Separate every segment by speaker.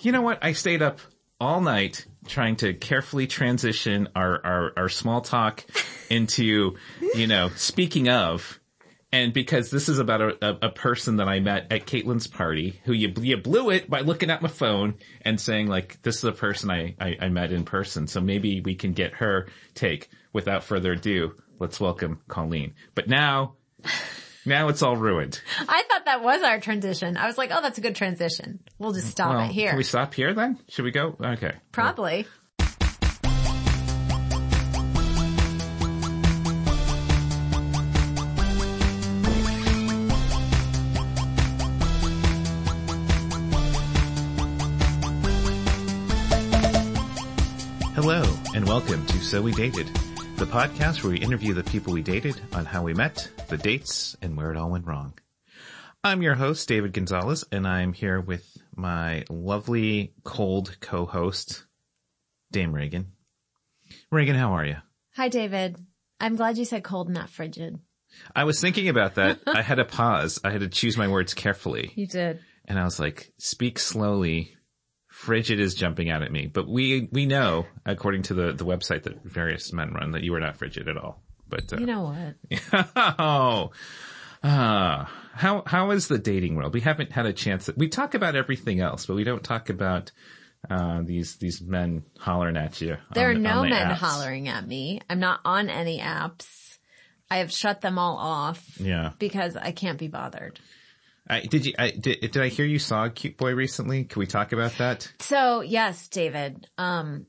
Speaker 1: You know what? I stayed up all night trying to carefully transition our, our, our small talk into, you know, speaking of, and because this is about a, a, a person that I met at Caitlin's party, who you you blew it by looking at my phone and saying like, this is a person I, I, I met in person. So maybe we can get her take. Without further ado, let's welcome Colleen. But now, now it's all ruined.
Speaker 2: I thought that was our transition. I was like, oh, that's a good transition. We'll just stop
Speaker 1: Well,
Speaker 2: it here.
Speaker 1: Can we stop here then? Should we go? Okay.
Speaker 2: Probably.
Speaker 1: Hello, and welcome to So We Dated, the podcast where we interview the people we dated on how we met, the dates, and where it all went wrong. I'm your host, David Gonzalez, and I'm here with my lovely cold co-host, Dame Reagan. Reagan, how are you?
Speaker 2: Hi, David. I'm glad you said cold, not frigid.
Speaker 1: I was thinking about that. I had to pause. I had to choose my words carefully.
Speaker 2: You did.
Speaker 1: And I was like, speak slowly. Frigid is jumping out at me. But we, we know, according to the, the website that various men run, that you are not frigid at all. But, uh,
Speaker 2: You know what?
Speaker 1: oh, ah, how, how is the dating world? We haven't had a chance that we talk about everything else, but we don't talk about, uh, these, these men hollering at you.
Speaker 2: There
Speaker 1: on
Speaker 2: are no
Speaker 1: the
Speaker 2: men
Speaker 1: apps.
Speaker 2: hollering at me. I'm not on any apps. I have shut them all off
Speaker 1: Yeah.
Speaker 2: because I can't be bothered.
Speaker 1: I, did you, I, did, did I hear you saw a cute boy recently? Can we talk about that?
Speaker 2: So yes, David, um,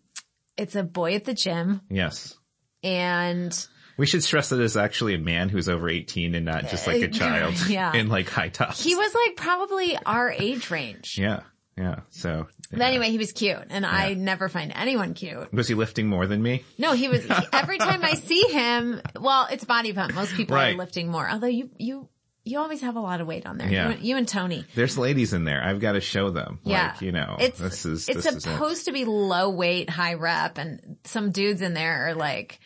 Speaker 2: it's a boy at the gym
Speaker 1: Yes.
Speaker 2: and
Speaker 1: We should stress that it's actually a man who's over 18 and not just like a child
Speaker 2: Yeah.
Speaker 1: in like high tops.
Speaker 2: he was like probably our age range.
Speaker 1: Yeah. Yeah. So.
Speaker 2: But anyway, he was cute and I never find anyone cute.
Speaker 1: Was he lifting more than me?
Speaker 2: No, he was, every time I see him, well, it's body pump. Most people
Speaker 1: Right.
Speaker 2: are lifting more. Although you, you, you always have a lot of weight on there.
Speaker 1: Yeah.
Speaker 2: You, and- you and Tony.
Speaker 1: There's ladies in there. I've got to show them.
Speaker 2: Yeah.
Speaker 1: Like, you know,
Speaker 2: it's,
Speaker 1: this is,
Speaker 2: it's
Speaker 1: this is it.
Speaker 2: supposed to be low weight, high rep and some dudes in there are like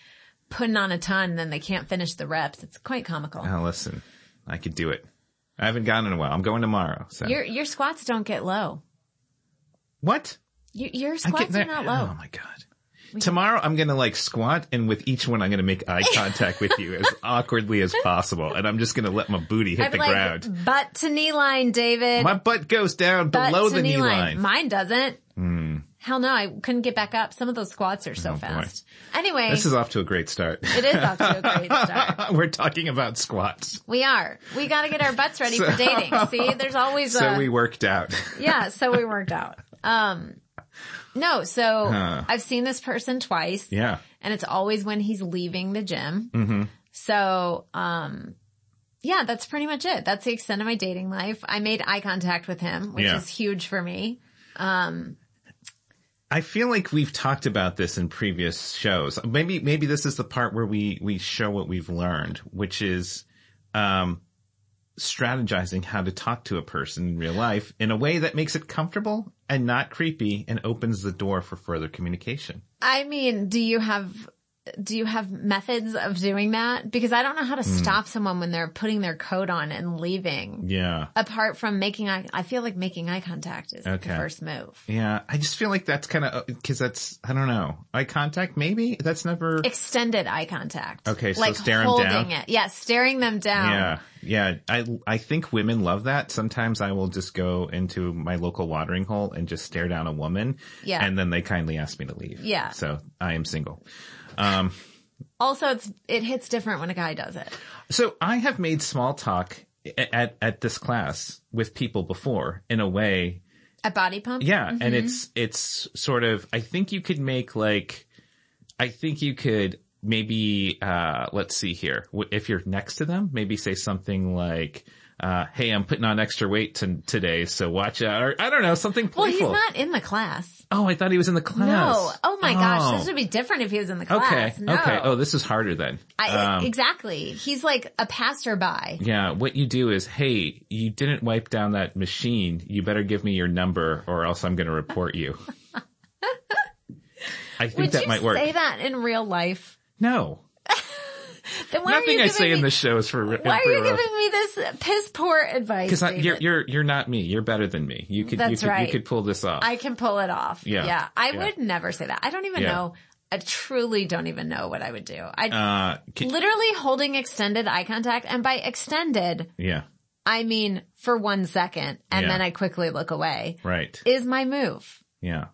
Speaker 2: putting on a ton and then they can't finish the reps. It's quite comical.
Speaker 1: Now listen, I could do it. I haven't gone in a while. I'm going tomorrow. So.
Speaker 2: Your, your squats don't get low.
Speaker 1: what?
Speaker 2: You, your squats are not low.
Speaker 1: Oh my God. Tomorrow I'm gonna like squat and with each one I'm gonna make eye contact with you as awkwardly as possible and I'm just gonna let my booty hit
Speaker 2: I'd
Speaker 1: the
Speaker 2: like,
Speaker 1: ground.
Speaker 2: butt to knee line, David.
Speaker 1: My butt goes down
Speaker 2: butt
Speaker 1: below the knee line. Hmm.
Speaker 2: Mine doesn't. Hell no, I couldn't get back up. Some of those squats are so
Speaker 1: Oh, boy.
Speaker 2: fast. Anyway,
Speaker 1: This is off to a great start.
Speaker 2: it is off to a great start.
Speaker 1: We're talking about squats.
Speaker 2: We are. We got to get our butts ready
Speaker 1: So-
Speaker 2: for dating. See, there's always
Speaker 1: So
Speaker 2: a
Speaker 1: we worked out.
Speaker 2: yeah. So we worked out. Um, no, so
Speaker 1: Huh.
Speaker 2: I've seen this person twice,
Speaker 1: yeah.
Speaker 2: and it's always when he's leaving the gym.
Speaker 1: Mm-hmm.
Speaker 2: So, um, yeah, that's pretty much it. That's the extent of my dating life. I made eye contact with him, which
Speaker 1: Yeah.
Speaker 2: is huge for me. Um,
Speaker 1: I feel like we've talked about this in previous shows. Maybe, maybe this is the part where we, we show what we've learned, which is, um, strategizing how to talk to a person in real life in a way that makes it comfortable and not creepy and opens the door for further communication.
Speaker 2: I mean, do you have do you have methods of doing that? Because I don't know how to
Speaker 1: Hmm.
Speaker 2: stop someone when they're putting their coat on and leaving.
Speaker 1: Yeah.
Speaker 2: Apart from making eye, I feel like making eye contact is
Speaker 1: Okay.
Speaker 2: the first move.
Speaker 1: Yeah. I just feel like that's kind of, cause that's, I don't know, eye contact maybe? That's never,
Speaker 2: Extended eye contact.
Speaker 1: Okay, so
Speaker 2: like
Speaker 1: stare 'em
Speaker 2: holding
Speaker 1: down?
Speaker 2: it. Yeah, staring them down.
Speaker 1: Yeah, yeah. I I think women love that. Sometimes I will just go into my local watering hole and just stare down a woman.
Speaker 2: Yeah.
Speaker 1: And then they kindly ask me to leave.
Speaker 2: Yeah.
Speaker 1: So I am single. Um,
Speaker 2: Also, it's it hits different when a guy does it.
Speaker 1: so I have made small talk a- at at this class with people before in a way.
Speaker 2: At body pump.
Speaker 1: Yeah,
Speaker 2: Mm-hmm.
Speaker 1: and it's it's sort of. I think you could make like. I think you could maybe uh let's see here. If you're next to them, maybe say something like. Uh, hey, I'm putting on extra weight to, today, so watch out. Or I don't know, something playful.
Speaker 2: Well, he's not in the class.
Speaker 1: Oh, I thought he was in the class.
Speaker 2: No. Oh my gosh,
Speaker 1: Oh.
Speaker 2: this would be different if he was in the class.
Speaker 1: Okay.
Speaker 2: No.
Speaker 1: Okay. Oh, this is harder then.
Speaker 2: I,
Speaker 1: Um,
Speaker 2: exactly. He's like a passerby.
Speaker 1: yeah. What you do is, hey, you didn't wipe down that machine. You better give me your number or else I'm going to report you. I think
Speaker 2: Would
Speaker 1: that
Speaker 2: you
Speaker 1: might work.
Speaker 2: say that in real life?
Speaker 1: No.
Speaker 2: Then why are
Speaker 1: Nothing
Speaker 2: you
Speaker 1: I say
Speaker 2: me,
Speaker 1: in this show is for.
Speaker 2: Why are you giving me this piss poor advice?
Speaker 1: Because you're you're you're not me. You're better than me. You could you could
Speaker 2: right.
Speaker 1: you could pull this off.
Speaker 2: I can pull it off.
Speaker 1: Yeah.
Speaker 2: Yeah. I
Speaker 1: Yeah.
Speaker 2: would never say that. I don't even
Speaker 1: Yeah.
Speaker 2: know. I truly don't even know what I would do. I
Speaker 1: uh, can-
Speaker 2: literally holding extended eye contact and by extended,
Speaker 1: yeah,
Speaker 2: I mean for one second and
Speaker 1: Yeah.
Speaker 2: then I quickly look away
Speaker 1: right.
Speaker 2: is my move.
Speaker 1: Yeah.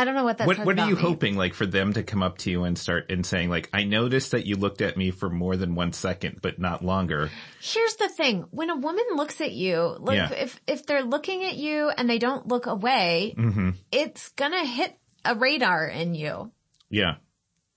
Speaker 2: I don't know what that
Speaker 1: What what are you
Speaker 2: me.
Speaker 1: hoping like for them to come up to you and start and saying like I noticed that you looked at me for more than one second but not longer.
Speaker 2: Here's the thing. When a woman looks at you, like
Speaker 1: Yeah.
Speaker 2: if, if they're looking at you and they don't look away,
Speaker 1: Mm-hmm.
Speaker 2: it's gonna hit a radar in you
Speaker 1: Yeah.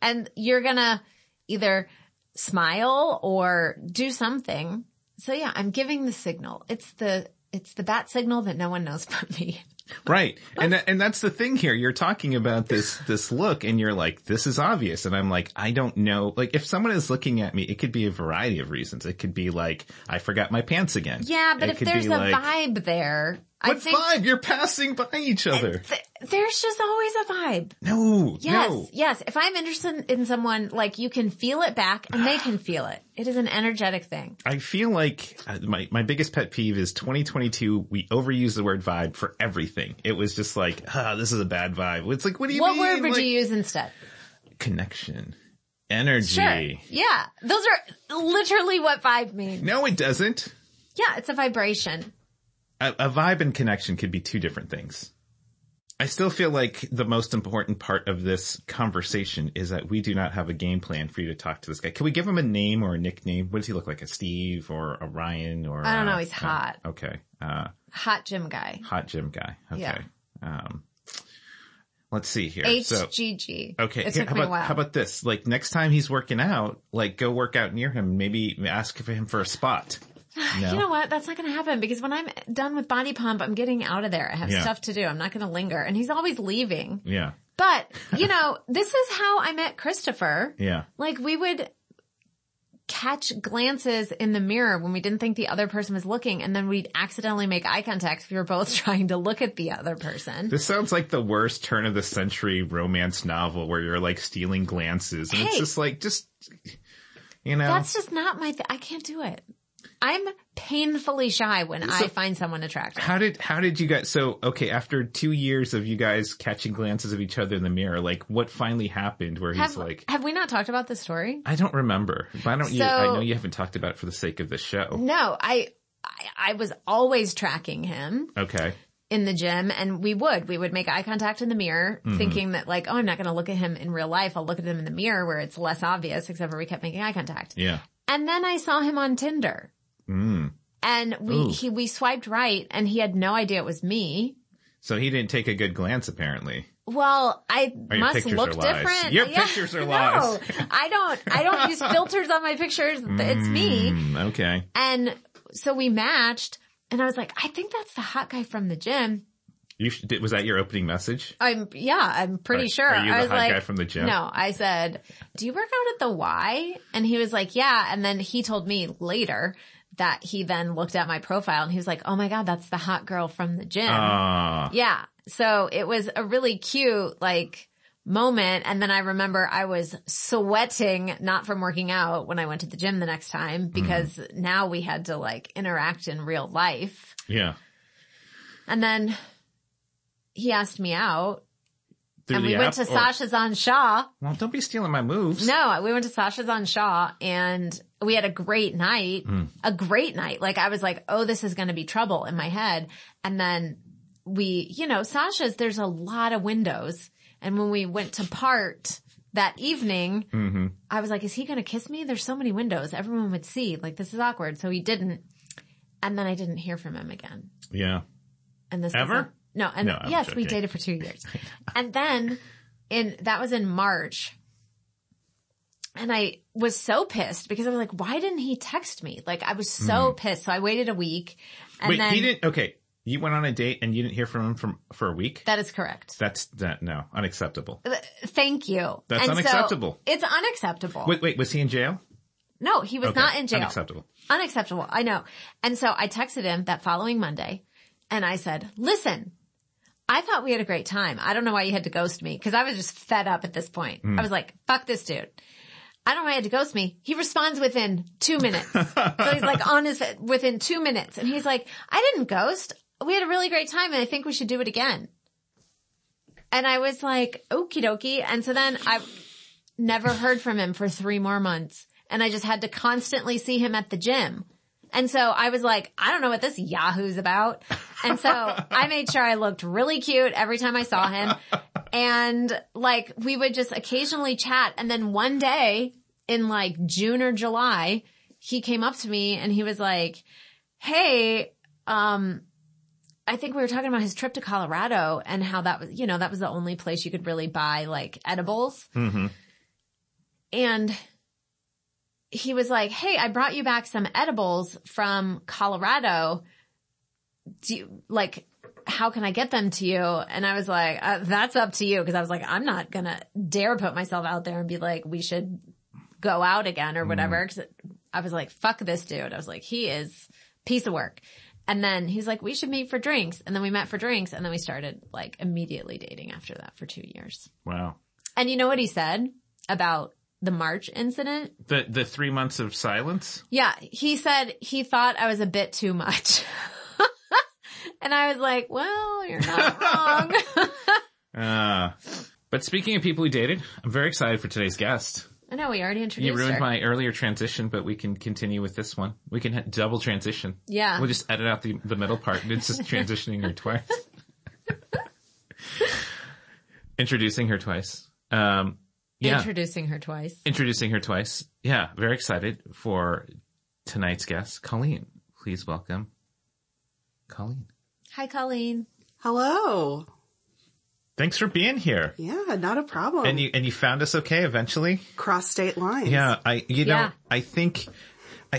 Speaker 2: and you're gonna either smile or do something. So yeah, I'm giving the signal. It's the, it's the bat signal that no one knows but me.
Speaker 1: Right. And that, and that's the thing here. You're talking about this this look and you're like this is obvious and I'm like I don't know. Like if someone is looking at me, it could be a variety of reasons. It could be like I forgot my pants again.
Speaker 2: Yeah, but
Speaker 1: It
Speaker 2: if there's a
Speaker 1: like,
Speaker 2: vibe there,
Speaker 1: What vibe? You're passing by each other.
Speaker 2: th- there's just always a vibe.
Speaker 1: No.
Speaker 2: Yes,
Speaker 1: No.
Speaker 2: yes. If I'm interested in someone, like you can feel it back and they can feel it. It is an energetic thing.
Speaker 1: I feel like uh, my, my biggest pet peeve is 2022. We overuse the word vibe for everything. It was just like, ah, this is a bad vibe. It's like, what do you
Speaker 2: What
Speaker 1: mean?
Speaker 2: word would
Speaker 1: Like,
Speaker 2: you use instead?
Speaker 1: Connection. Energy.
Speaker 2: Sure. Yeah. Those are literally what vibe means.
Speaker 1: No, it doesn't.
Speaker 2: Yeah, it's a vibration.
Speaker 1: A, a vibe and connection could be two different things. I still feel like the most important part of this conversation is that we do not have a game plan for you to talk to this guy. Can we give him a name or a nickname? What does he look like? A Steve or a Ryan or?
Speaker 2: I don't
Speaker 1: uh,
Speaker 2: know, he's
Speaker 1: uh,
Speaker 2: hot.
Speaker 1: okay. Uh,
Speaker 2: Hot gym guy.
Speaker 1: hot gym guy. Okay.
Speaker 2: Yeah.
Speaker 1: Um, let's see here. so,
Speaker 2: HGG.
Speaker 1: okay.
Speaker 2: It
Speaker 1: here, how
Speaker 2: me
Speaker 1: about,
Speaker 2: a while.
Speaker 1: how about this? Like next time he's working out, like go work out near him. Maybe ask for him for a spot. No?
Speaker 2: You know what? That's not going to happen because when I'm done with body pump, I'm getting out of there. I have
Speaker 1: Yeah.
Speaker 2: stuff to do. I'm not going to linger. And he's always leaving.
Speaker 1: Yeah.
Speaker 2: But, you know, this is how I met Christopher.
Speaker 1: Yeah.
Speaker 2: Like we would catch glances in the mirror when we didn't think the other person was looking and then we'd accidentally make eye contact if we were both trying to look at the other person.
Speaker 1: This sounds like the worst turn of the century romance novel where you're like stealing glances and it's
Speaker 2: Hey.
Speaker 1: just like, just, you know,
Speaker 2: That's just not my th- I can't do it. I'm painfully shy when I find someone attractive.
Speaker 1: how did, how did you guys, so, okay, after two years of you guys catching glances of each other in the mirror, like what finally happened where he's
Speaker 2: Have,
Speaker 1: like,
Speaker 2: have we not talked about this story?
Speaker 1: I don't remember. Why don't you, I know you haven't talked about it for the sake of the show.
Speaker 2: No, I, I, I was always tracking him
Speaker 1: Okay.
Speaker 2: in the gym and we would, we would make eye contact in the mirror
Speaker 1: Mm-hmm.
Speaker 2: thinking that like, oh, I'm not going to look at him in real life. I'll look at him in the mirror where it's less obvious except for we kept making eye contact.
Speaker 1: Yeah.
Speaker 2: And then I saw him on Tinder
Speaker 1: Mm.
Speaker 2: and we,
Speaker 1: Ooh.
Speaker 2: he, we swiped right and he had no idea it was me.
Speaker 1: So he didn't take a good glance apparently.
Speaker 2: Well, I must look
Speaker 1: are lies.
Speaker 2: different.
Speaker 1: Your pictures are
Speaker 2: no. I don't, I don't use filters on my pictures. It's me.
Speaker 1: Mm, okay.
Speaker 2: And so we matched and I was like, I think that's the hot guy from the gym.
Speaker 1: You sh- did, was that your opening message?
Speaker 2: I'm, yeah, I'm pretty
Speaker 1: Are-
Speaker 2: sure.
Speaker 1: are you
Speaker 2: I
Speaker 1: the
Speaker 2: was
Speaker 1: hot
Speaker 2: like,
Speaker 1: guy from the gym?
Speaker 2: No, I said, do you work out at the Y? And he was like, yeah. And then he told me later that he then looked at my profile and he was like, oh my God, that's the hot girl from the gym.
Speaker 1: Ah.
Speaker 2: Yeah. So it was a really cute, like, moment. And then I remember I was sweating, not from working out when I went to the gym the next time because now we had to like interact in real life.
Speaker 1: yeah.
Speaker 2: And then he asked me out
Speaker 1: Through
Speaker 2: and we went to
Speaker 1: or-
Speaker 2: Sasha's on Shaw.
Speaker 1: Well, don't be stealing my moves.
Speaker 2: No, we went to Sasha's on Shaw and we had a great night, a great night. Like I was like, oh, this is going to be trouble in my head. And then we, you know, Sasha's, there's a lot of windows. And when we went to part that evening,
Speaker 1: Mm-hmm.
Speaker 2: I was like, is he going to kiss me? There's so many windows. Everyone would see like, this is awkward. So he didn't. And then I didn't hear from him again.
Speaker 1: Yeah.
Speaker 2: And this
Speaker 1: Ever?
Speaker 2: no, and
Speaker 1: No,
Speaker 2: yes, we dated for two years. and then in, that was in March. And I was so pissed because I was like, why didn't he text me? Like I was so pissed. So I waited a week and.
Speaker 1: Wait,
Speaker 2: then
Speaker 1: he didn't, okay. You went on a date and you didn't hear from him from, for a week?
Speaker 2: that is correct.
Speaker 1: That's, that, no, unacceptable.
Speaker 2: Uh, Thank you.
Speaker 1: That's
Speaker 2: And so
Speaker 1: unacceptable.
Speaker 2: it's unacceptable.
Speaker 1: Wait, wait, was he in jail?
Speaker 2: no, he was
Speaker 1: Okay.
Speaker 2: not in jail.
Speaker 1: Unacceptable.
Speaker 2: Unacceptable. I know. And so I texted him that following Monday and I said, listen, I thought we had a great time. I don't know why you had to ghost me because I was just fed up at this point.
Speaker 1: Hmm.
Speaker 2: I was like, fuck this dude. I don't know why he had to ghost me. He responds within two minutes. so he's like on his, within two minutes. And he's like, I didn't ghost. We had a really great time and I think we should do it again. And I was like, okie dokie. And so then I never heard from him for three more months. And I just had to constantly see him at the gym. And so I was like, I don't know what this Yahoo's about. And so I made sure I looked really cute every time I saw him. And like we would just occasionally chat. And then one day in like June or July, he came up to me and he was like, Hey, um, I think we were talking about his trip to Colorado and how that was, you know, that was the only place you could really buy like edibles.
Speaker 1: Mm-hmm.
Speaker 2: And he was like, Hey, I brought you back some edibles from Colorado. Do you, like, how can I get them to you? And I was like, uh, that's up to you. Cause I was like, I'm not gonna dare put myself out there and be like, we should go out again or whatever. Cause I was like, fuck this dude. I was like, he is piece of work. And then he's like, we should meet for drinks. And then we met for drinks and then we started like immediately dating after that for two years.
Speaker 1: Wow.
Speaker 2: And you know what he said about the March incident?
Speaker 1: The the three months of silence.
Speaker 2: Yeah, he said he thought I was a bit too much. and I was like, well, you're not wrong.
Speaker 1: Uh, but speaking of people who dated, I'm very excited for today's guest.
Speaker 2: I know we already introduced her.
Speaker 1: You ruined
Speaker 2: her.
Speaker 1: my earlier transition, but we can continue with this one. We can ha- double transition.
Speaker 2: Yeah.
Speaker 1: We'll just edit out the, the middle part. It's just transitioning her twice. Introducing her twice. Um, yeah.
Speaker 2: Introducing her twice.
Speaker 1: Introducing her twice. Yeah. Very excited for tonight's guest, Colleen. Please welcome Colleen.
Speaker 2: Hi, Colleen.
Speaker 3: Hello.
Speaker 1: Thanks for being here.
Speaker 3: Yeah, not a problem.
Speaker 1: And you, and you found us okay eventually?
Speaker 3: cross state lines.
Speaker 1: Yeah, I you know
Speaker 2: Yeah.
Speaker 1: I think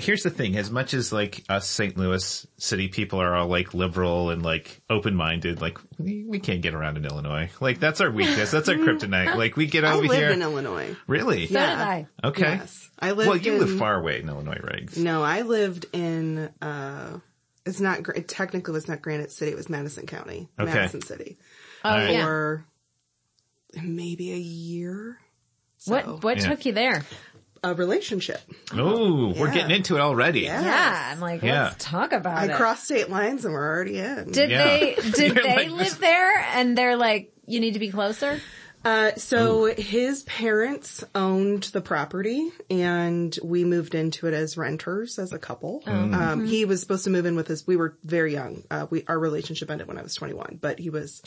Speaker 1: here's the thing: as much as like us St. Louis city people are all like liberal and like open minded, like we, we can't get around in Illinois. Like that's our weakness. That's our kryptonite. Like we get
Speaker 3: I
Speaker 1: over
Speaker 3: lived
Speaker 1: here.
Speaker 3: in Illinois.
Speaker 1: really?
Speaker 2: So
Speaker 3: Yeah.
Speaker 2: did I.
Speaker 1: Okay.
Speaker 3: Yes. I lived
Speaker 1: Well, you
Speaker 3: in,
Speaker 1: live far away in Illinois, Riggs.
Speaker 3: No, I lived in, uh, it's not, Gra- it technically was not Granite City, it was Madison County.
Speaker 1: Okay.
Speaker 3: Madison City.
Speaker 2: Oh,
Speaker 1: right.
Speaker 2: yeah.
Speaker 3: For maybe a year. So,
Speaker 2: What, what
Speaker 1: Yeah.
Speaker 2: took you there?
Speaker 3: A relationship.
Speaker 1: Oh, we're getting into it already.
Speaker 3: Yeah.
Speaker 2: Yeah. I'm like,
Speaker 1: Yeah.
Speaker 2: let's talk about
Speaker 3: I
Speaker 2: it.
Speaker 3: crossed state lines and we're already in.
Speaker 2: did
Speaker 1: Yeah.
Speaker 2: they, did they
Speaker 1: like
Speaker 2: live there and they're like, you need to be closer?
Speaker 3: Uh, so his parents owned the property and we moved into it as renters as a couple. Um, he was supposed to move in with us. We were very young. Uh, we, our relationship ended when I was 21, but he was,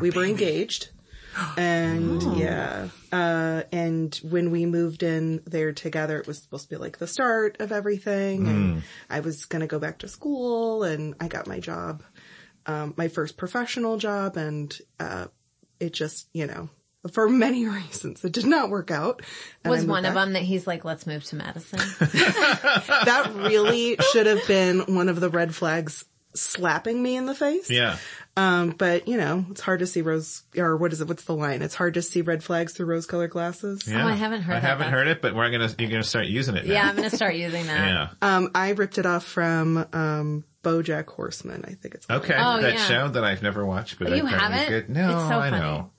Speaker 3: we were engaged. And yeah, uh, and when we moved in there together, it was supposed to be like the start of everything. And I was going to go back to school and I got my job, um, my first professional job and, uh, it just, you know, for many reasons, it did not work out. And
Speaker 2: Was
Speaker 3: moved
Speaker 2: one of them that he's like, let's move to Madison?
Speaker 3: That really should have been one of the red flags slapping me in the face.
Speaker 1: Yeah.
Speaker 3: Um, but you know, it's hard to see rose, or what is it? What's the line? It's hard to see red flags through rose colored glasses.
Speaker 1: Yeah.
Speaker 2: Oh, I haven't heard it.
Speaker 1: I
Speaker 2: that.
Speaker 1: haven't heard it, but we're gonna you're gonna start using it. Now.
Speaker 2: yeah, I'm going to start using that.
Speaker 1: Yeah.
Speaker 3: Um, I ripped it off from, um, Bojack Horseman, I think it's called.
Speaker 1: Okay.
Speaker 2: Oh,
Speaker 1: that
Speaker 2: yeah.
Speaker 1: show that I've never watched, but
Speaker 2: You
Speaker 1: I've heard is
Speaker 2: haven't?
Speaker 1: good. No,
Speaker 2: It's so
Speaker 1: I
Speaker 2: funny.
Speaker 1: know.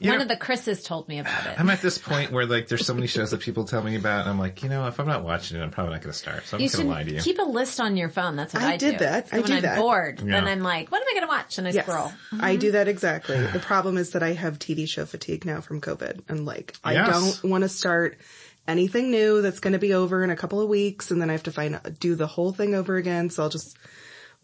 Speaker 2: One
Speaker 1: Yeah.
Speaker 2: of the Chris's told me about it.
Speaker 1: I'm at this point where like there's so many shows that people tell me about and I'm like, you know, if I'm not watching it, I'm probably not going to start. So I'm
Speaker 2: You
Speaker 1: just going to lie to you.
Speaker 2: keep a list on your phone. That's what I, do.
Speaker 3: I did
Speaker 2: do.
Speaker 3: that.
Speaker 2: So
Speaker 3: I
Speaker 2: when
Speaker 3: do
Speaker 2: I'm
Speaker 3: that.
Speaker 2: bored, then I'm like, what am I going to watch? And I
Speaker 3: Yes,
Speaker 2: scroll.
Speaker 3: I do mm-hmm. that exactly. The problem is that I have TV show fatigue now from COVID and like, I
Speaker 1: Yes.
Speaker 3: don't want to start anything new that's going to be over in a couple of weeks and then I have to find, do the whole thing over again. So I'll just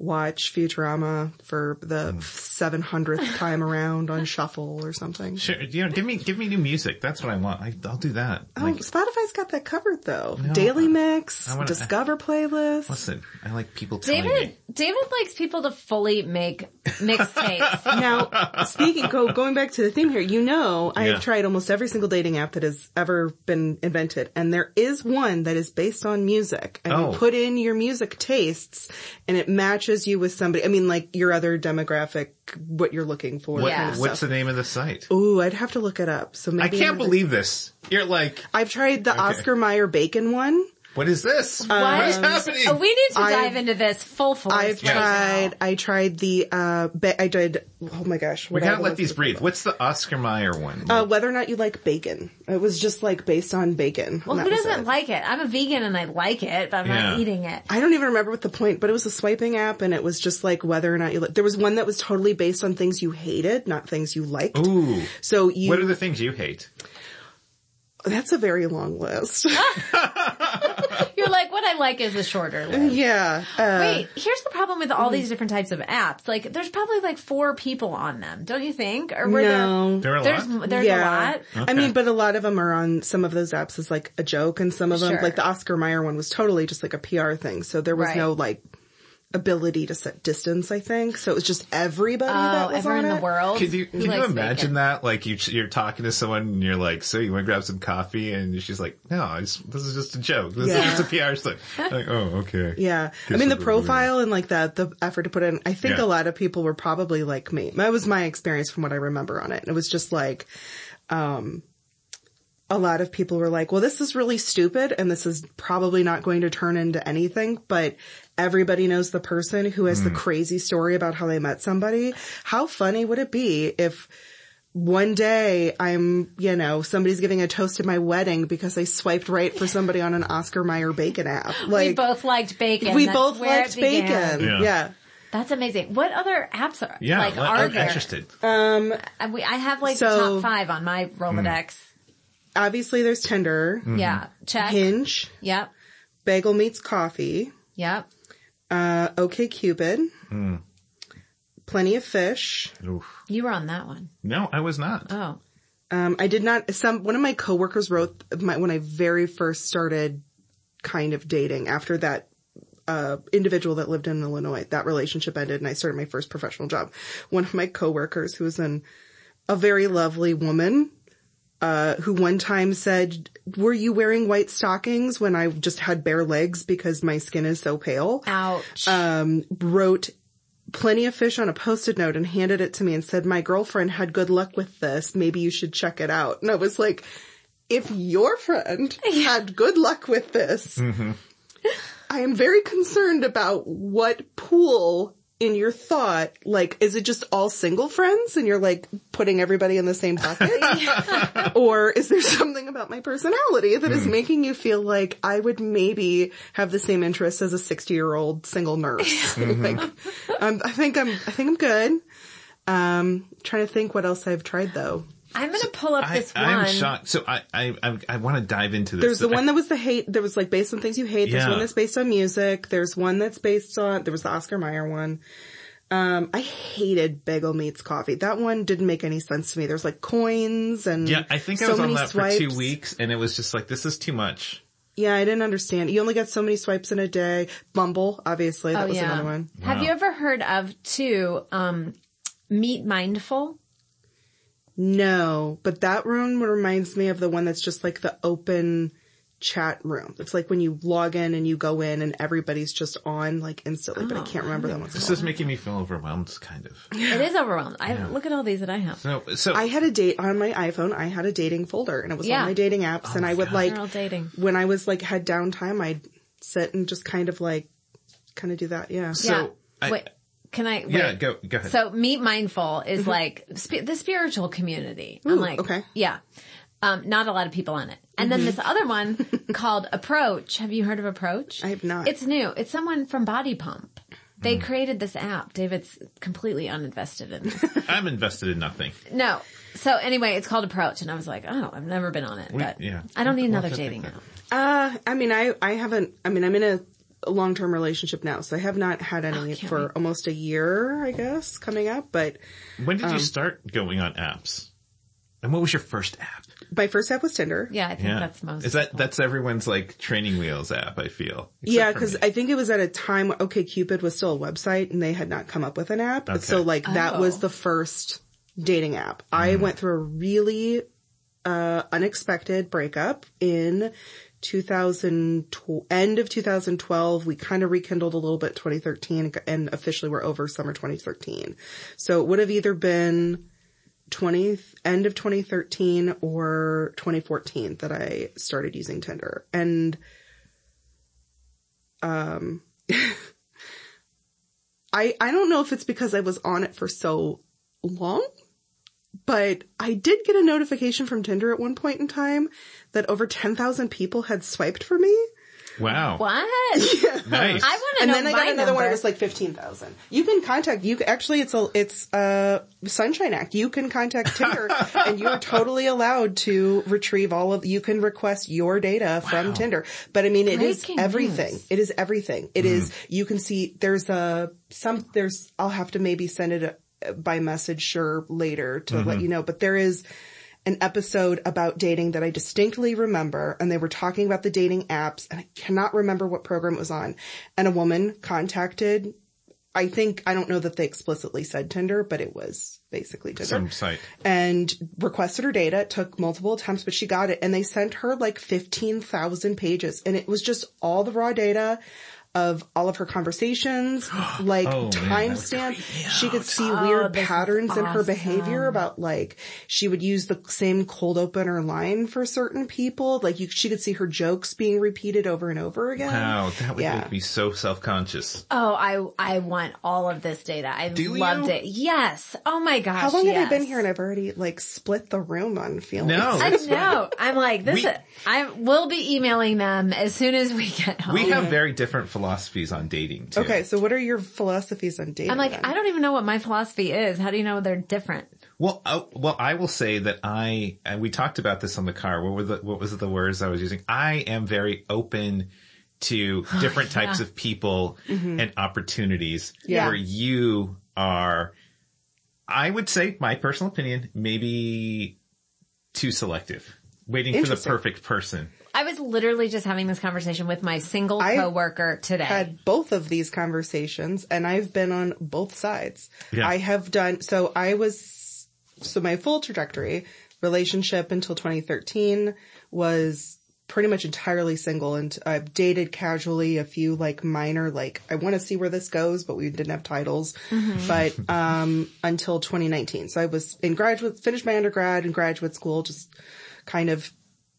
Speaker 3: watch Futurama for the hmm. 700th time around on shuffle or something.
Speaker 1: Sure, you know, give me give me new music. That's what I want. I, I'll do that.
Speaker 3: Oh,
Speaker 1: Like,
Speaker 3: Spotify's got that covered though. Daily Mix,
Speaker 1: I wanna-
Speaker 3: Discover playlist.
Speaker 1: listen, I like people telling
Speaker 2: David,
Speaker 1: me.
Speaker 2: David likes people to fully make mixtapes.
Speaker 3: Now, speaking, go, going back to the theme here, you know, I
Speaker 1: Yeah.
Speaker 3: have tried almost every single dating app that has ever been invented, and there is one that is based on music, and
Speaker 1: Oh.
Speaker 3: you put in your music tastes, and it matches you with somebody. I mean, like your other demographic, what you're looking for.
Speaker 1: What,
Speaker 2: Yeah.
Speaker 3: kind of
Speaker 1: What's
Speaker 3: stuff.
Speaker 1: the name of the site?
Speaker 3: Ooh, I'd have to look it up. So
Speaker 1: I can't believe this. You're like,
Speaker 3: I've tried the Oscar Mayer Bacon one.
Speaker 1: What is this?
Speaker 2: What?
Speaker 1: what is happening?
Speaker 2: Oh, we need to
Speaker 3: I've-
Speaker 2: dive into this full force.
Speaker 3: I've
Speaker 2: right
Speaker 3: tried,
Speaker 2: now.
Speaker 3: I tried the, uh, ba- I did, oh my gosh.
Speaker 1: we
Speaker 3: what
Speaker 1: gotta let these
Speaker 3: it?
Speaker 1: breathe. What's the Oscar Mayer one?
Speaker 3: Uh, whether or not you like bacon. It was just like based on bacon.
Speaker 2: Well, who doesn't
Speaker 3: it.
Speaker 2: like it? I'm a vegan and I like it, but I'm
Speaker 1: Yeah.
Speaker 2: not eating it.
Speaker 3: I don't even remember what the point, but it was a swiping app and it was just like whether or not you like, there was one that was totally based on things you hated, not things you liked.
Speaker 1: Ooh.
Speaker 3: So you,
Speaker 1: What are the things you hate?
Speaker 3: that's a very long list.
Speaker 2: You're like, what I like is a shorter list.
Speaker 3: yeah. Uh,
Speaker 2: Wait, here's the problem with all these different types of apps. Like, there's probably like four people on them, don't you think? Or were
Speaker 3: no.
Speaker 1: There are a
Speaker 2: there? There's
Speaker 1: lot.
Speaker 2: there's
Speaker 3: yeah.
Speaker 2: a lot.
Speaker 3: I mean, but a lot of them are on some of those apps as like a joke and some of them,
Speaker 2: Sure.
Speaker 3: like the Oscar Mayer one was totally just like a PR thing. So there was
Speaker 2: Right.
Speaker 3: no like ability to set distance, I think. So it was just everybody
Speaker 2: Oh,
Speaker 3: that was
Speaker 2: everyone
Speaker 3: on
Speaker 2: in the
Speaker 3: it.
Speaker 2: world.
Speaker 1: Can you, can you imagine
Speaker 2: bacon.
Speaker 1: that? Like you, you're talking to someone and you're like, so you want to grab some coffee? And she's like, no, I just, this is just a joke. This
Speaker 3: Yeah.
Speaker 1: is just a PR stuff. Like, oh, okay.
Speaker 3: Yeah. I mean, the
Speaker 1: I'll go
Speaker 3: profile and like that, the effort to put in, I think
Speaker 1: Yeah.
Speaker 3: a lot of people were probably like me. That was my experience from what I remember on it. And it was just like, um, a lot of people were like, well, this is really stupid and this is probably not going to turn into anything, but everybody knows the person who has
Speaker 1: Hmm.
Speaker 3: the crazy story about how they met somebody. How funny would it be if one day I'm, you know, somebody's giving a toast at my wedding because I swiped right for somebody on an Oscar Mayer bacon app. Like,
Speaker 2: we both liked bacon.
Speaker 3: we
Speaker 2: That's
Speaker 3: both liked bacon.
Speaker 1: Yeah.
Speaker 3: Yeah.
Speaker 2: That's amazing. What other apps are
Speaker 1: Yeah.
Speaker 2: like are
Speaker 1: I'm
Speaker 2: there?
Speaker 1: interested.
Speaker 3: Um,
Speaker 2: we, I have like
Speaker 3: So-
Speaker 2: top five on my Rolodex.
Speaker 3: obviously there's Tinder,
Speaker 2: Yeah, check.
Speaker 3: Hinge,
Speaker 2: Yep,
Speaker 3: Bagel Meets Coffee,
Speaker 2: yep.
Speaker 3: Uh, OK Cupid,
Speaker 1: Hmm.
Speaker 3: Plenty of Fish.
Speaker 1: Oof.
Speaker 2: You were on that one.
Speaker 1: No, I was not.
Speaker 2: Oh,
Speaker 3: Um, I did not, some, one of my coworkers wrote my, when I very first started kind of dating after that, uh, individual that lived in Illinois, that relationship ended and I started my first professional job. One of my coworkers who was an, a very lovely woman, uh, who one time said, were you wearing white stockings when I just had bare legs because my skin is so pale?
Speaker 2: ouch.
Speaker 3: um, wrote plenty of fish on a post-it note and handed it to me and said, my girlfriend had good luck with this. Maybe you should check it out. And I was like, if your friend had good luck with this, I am very concerned about what pool in your thought, like, is it just all single friends and you're like putting everybody in the same bucket? or is there something about my personality that is making you feel like I would maybe have the same interests as a 60 year old single nurse? like, um, I think I'm, I think I'm good. Um, trying to think what else I've tried though.
Speaker 2: I'm gonna pull up
Speaker 1: I,
Speaker 2: this one.
Speaker 1: I'm shocked. So I, I, I, I want to dive into this.
Speaker 3: There's the
Speaker 1: I-
Speaker 3: one that was the hate, there was like based on things you hate. There's
Speaker 1: Yeah.
Speaker 3: one that's based on music. There's one that's based on, there was the Oscar Mayer one. Um, I hated Bagel Meets Coffee. That one didn't make any sense to me. There's like coins and
Speaker 1: yeah, I think I was on that
Speaker 3: swipes.
Speaker 1: for two weeks and it was just like, this is too much.
Speaker 3: Yeah, I didn't understand. You only got so many swipes in a day. Bumble, obviously, that
Speaker 2: oh
Speaker 3: was
Speaker 2: yeah.
Speaker 3: another one.
Speaker 2: Have you ever heard of two um, Meet Mindful?
Speaker 3: No, but that room reminds me of the one that's just like the open chat room. It's like when you log in and you go in and everybody's just on like instantly, but I can't remember that oh. one.
Speaker 1: This is making me feel overwhelmed, kind of.
Speaker 2: It is overwhelmed. I look at all these that I have.
Speaker 1: So, so
Speaker 3: I had a date on my iPhone. I had a dating folder and it was
Speaker 2: Yeah.
Speaker 3: all my dating apps oh and I would like,
Speaker 2: all dating.
Speaker 3: when I was like had downtime, I'd sit and just kind of like, kind of do that. Yeah.
Speaker 1: So,
Speaker 2: yeah.
Speaker 1: I-
Speaker 2: wait, can I?
Speaker 1: yeah,
Speaker 2: wait.
Speaker 1: go, go ahead.
Speaker 2: So Meet Mindful is like sp- the spiritual community. I'm like,
Speaker 3: okay.
Speaker 2: yeah. Um, not a lot of people on it. And then this other one called Approach. Have you heard of Approach?
Speaker 3: I have not.
Speaker 2: It's new. It's someone from Body Pump. They
Speaker 1: Hmm.
Speaker 2: created this app. David's completely uninvested in this.
Speaker 1: I'm invested in nothing.
Speaker 2: no. So anyway, it's called Approach. And I was like, oh, I've never been on it, but
Speaker 1: yeah.
Speaker 2: I don't need another dating app.
Speaker 3: Uh, I mean, I, I haven't, I mean, I'm in a, a long-term relationship now, so I have not had any
Speaker 2: Oh,
Speaker 3: for
Speaker 2: wait.
Speaker 3: almost a year, I guess, coming up, but
Speaker 1: When did you
Speaker 2: Um,
Speaker 1: start going on apps? And what was your first app?
Speaker 3: my first app was Tinder.
Speaker 2: Yeah, I think
Speaker 1: Yeah.
Speaker 2: that's most.
Speaker 1: Is that, that's everyone's like training wheels app, I feel. Except
Speaker 3: Yeah, because
Speaker 1: me.
Speaker 3: I think it was at a time where Cupid was still a website and they had not come up with an app.
Speaker 1: Okay.
Speaker 3: So like that was
Speaker 2: Oh.
Speaker 3: the first dating app. I
Speaker 1: Mm.
Speaker 3: went through a really uh unexpected breakup in 2000 end of 2012 we kind of rekindled a little bit 2013 and officially we're over summer 2013 so it would have either been 20 end of 2013 or 2014 that I started using Tinder. And um, I, I don't know if it's because I was on it for so long, but I did get a notification from Tinder at one point in time that over 10,000 people had swiped for me.
Speaker 1: Wow.
Speaker 2: What?
Speaker 1: Nice.
Speaker 2: I want to know And
Speaker 3: then I got another one. It was like fifteen thousand. You can contact. You actually, it's a it's a Sunshine Act. You can contact Tinder, and you are totally allowed to retrieve all of. You can request your data from Tinder. But I mean, it is
Speaker 2: Breaking
Speaker 3: everything.
Speaker 2: news.
Speaker 3: It is everything. It is. You can see. There's a some. There's. I'll have to maybe send it uh, by message sure later to let mm-hmm. you know. But there is an episode about dating that I distinctly remember and they were talking about the dating apps and I cannot remember what program it was on. And a woman contacted, I think, I don't know that they explicitly said Tinder, but it was basically Tinder
Speaker 1: Some site.
Speaker 3: and requested her data. It took multiple attempts, but she got it and they sent her like 15,000 pages and it was just all the raw data of all of her conversations, oh, like
Speaker 1: Oh, man,
Speaker 3: timestamp. She could see oh, weird
Speaker 2: Oh, this is
Speaker 3: patterns in her behavior about like she would use the same cold opener line for certain people. Like you, she could see her jokes being repeated over and over again.
Speaker 1: Wow, that would
Speaker 3: Yeah.
Speaker 1: make me so self-conscious.
Speaker 2: Oh, I I want all of this data. I
Speaker 1: Do
Speaker 2: loved
Speaker 1: you?
Speaker 2: it. Yes. Oh my gosh.
Speaker 3: How long have. I been here and I've already like split the room on feelings?
Speaker 1: No.
Speaker 2: I know. I'm like this.
Speaker 1: We-
Speaker 2: is, I will be emailing them as soon as we get home.
Speaker 1: We have very different philosophies on dating too.
Speaker 3: Okay, so what are your philosophies on dating?
Speaker 2: I'm like
Speaker 3: then?
Speaker 2: I don't even know what my philosophy is. How do you know they're different?
Speaker 1: Well, oh, well, I will say that I, and we talked about this on the car. What were the, what was the words I was using? I am very open to different types of people mm-hmm. and opportunities
Speaker 3: Yeah.
Speaker 1: where you are, I would say my personal opinion, maybe too selective, waiting for the perfect person.
Speaker 2: I was literally just having this conversation with my single
Speaker 3: I
Speaker 2: coworker today.
Speaker 3: I had both of these conversations and I've been on both sides.
Speaker 1: Yeah.
Speaker 3: I have done, so I was, so my full trajectory, relationship until 2013 was pretty much entirely single and I've dated casually a few like minor, like I want to see where this goes, but we didn't have titles, but, um, until 2019. So I was in graduate, finished my undergrad and graduate school, just kind of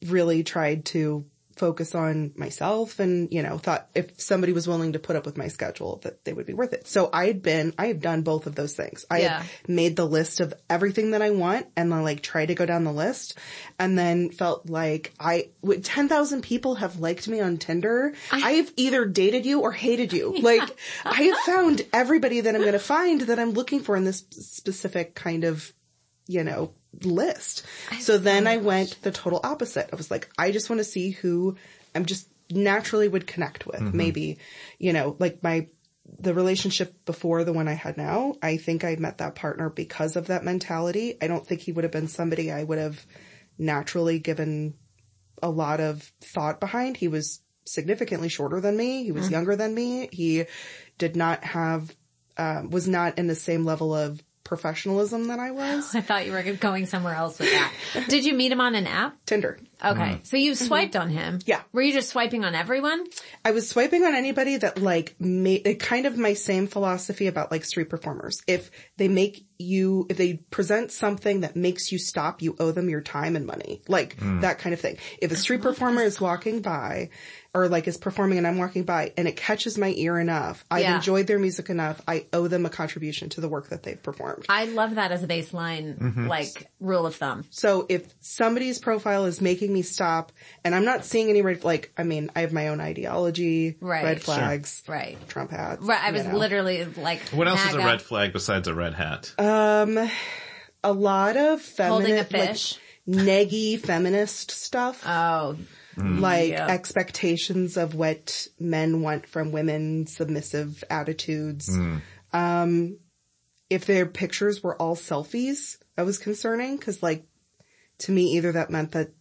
Speaker 3: really tried to focus on myself and, you know, thought if somebody was willing to put up with my schedule that they would be worth it. So I had been, I have done both of those things. I
Speaker 2: Yeah.
Speaker 3: made the list of everything that I want and then like try to go down the list and then felt like I, with 10,000 people have liked me on Tinder. I have either dated you or hated you. Like I have found everybody that I'm going to find that I'm looking for in this specific kind of you know, list. So then I went the total opposite. I was like, I just want to see who I'm just naturally would connect with. Maybe, you know, like my, the relationship before the one I had now, I think I met that partner because of that mentality. I don't think he would have been somebody I would have naturally given a lot of thought behind. He was significantly shorter than me. He was younger than me. He did not have, um, was not in the same level of professionalism that I was.
Speaker 2: I thought you were going somewhere else with that. Did you meet him on an app?
Speaker 3: Tinder.
Speaker 2: Okay. Mm-hmm. So you swiped mm-hmm. on him.
Speaker 3: Yeah.
Speaker 2: Were you just swiping on everyone?
Speaker 3: I was swiping on anybody that like made it kind of my same philosophy about like street performers. If they make you, if they present something that makes you stop, you owe them your time and money. Like hmm. that kind of thing. If a street performer is walking by or like is performing and I'm walking by and it catches my ear enough, I've
Speaker 2: Yeah.
Speaker 3: enjoyed their music enough, I owe them a contribution to the work that they've performed.
Speaker 2: I love that as a baseline, mm-hmm. like rule of thumb.
Speaker 3: So if somebody's profile is making me stop and I'm not seeing any red, like, I mean, I have my own ideology,
Speaker 2: Right.
Speaker 3: red
Speaker 2: Sure.
Speaker 3: flags,
Speaker 2: Right.
Speaker 3: Trump hats.
Speaker 2: Right. I was
Speaker 3: know.
Speaker 2: literally like,
Speaker 1: What else is a red flag besides a red hat?
Speaker 3: Uh, Um, a lot of
Speaker 2: Holding a
Speaker 3: feminist, like, neggy feminist stuff.
Speaker 2: Oh,
Speaker 3: like
Speaker 2: yeah.
Speaker 3: expectations of what men want from women, submissive attitudes. Um, if their pictures were all selfies, that was concerning because like to me either that meant that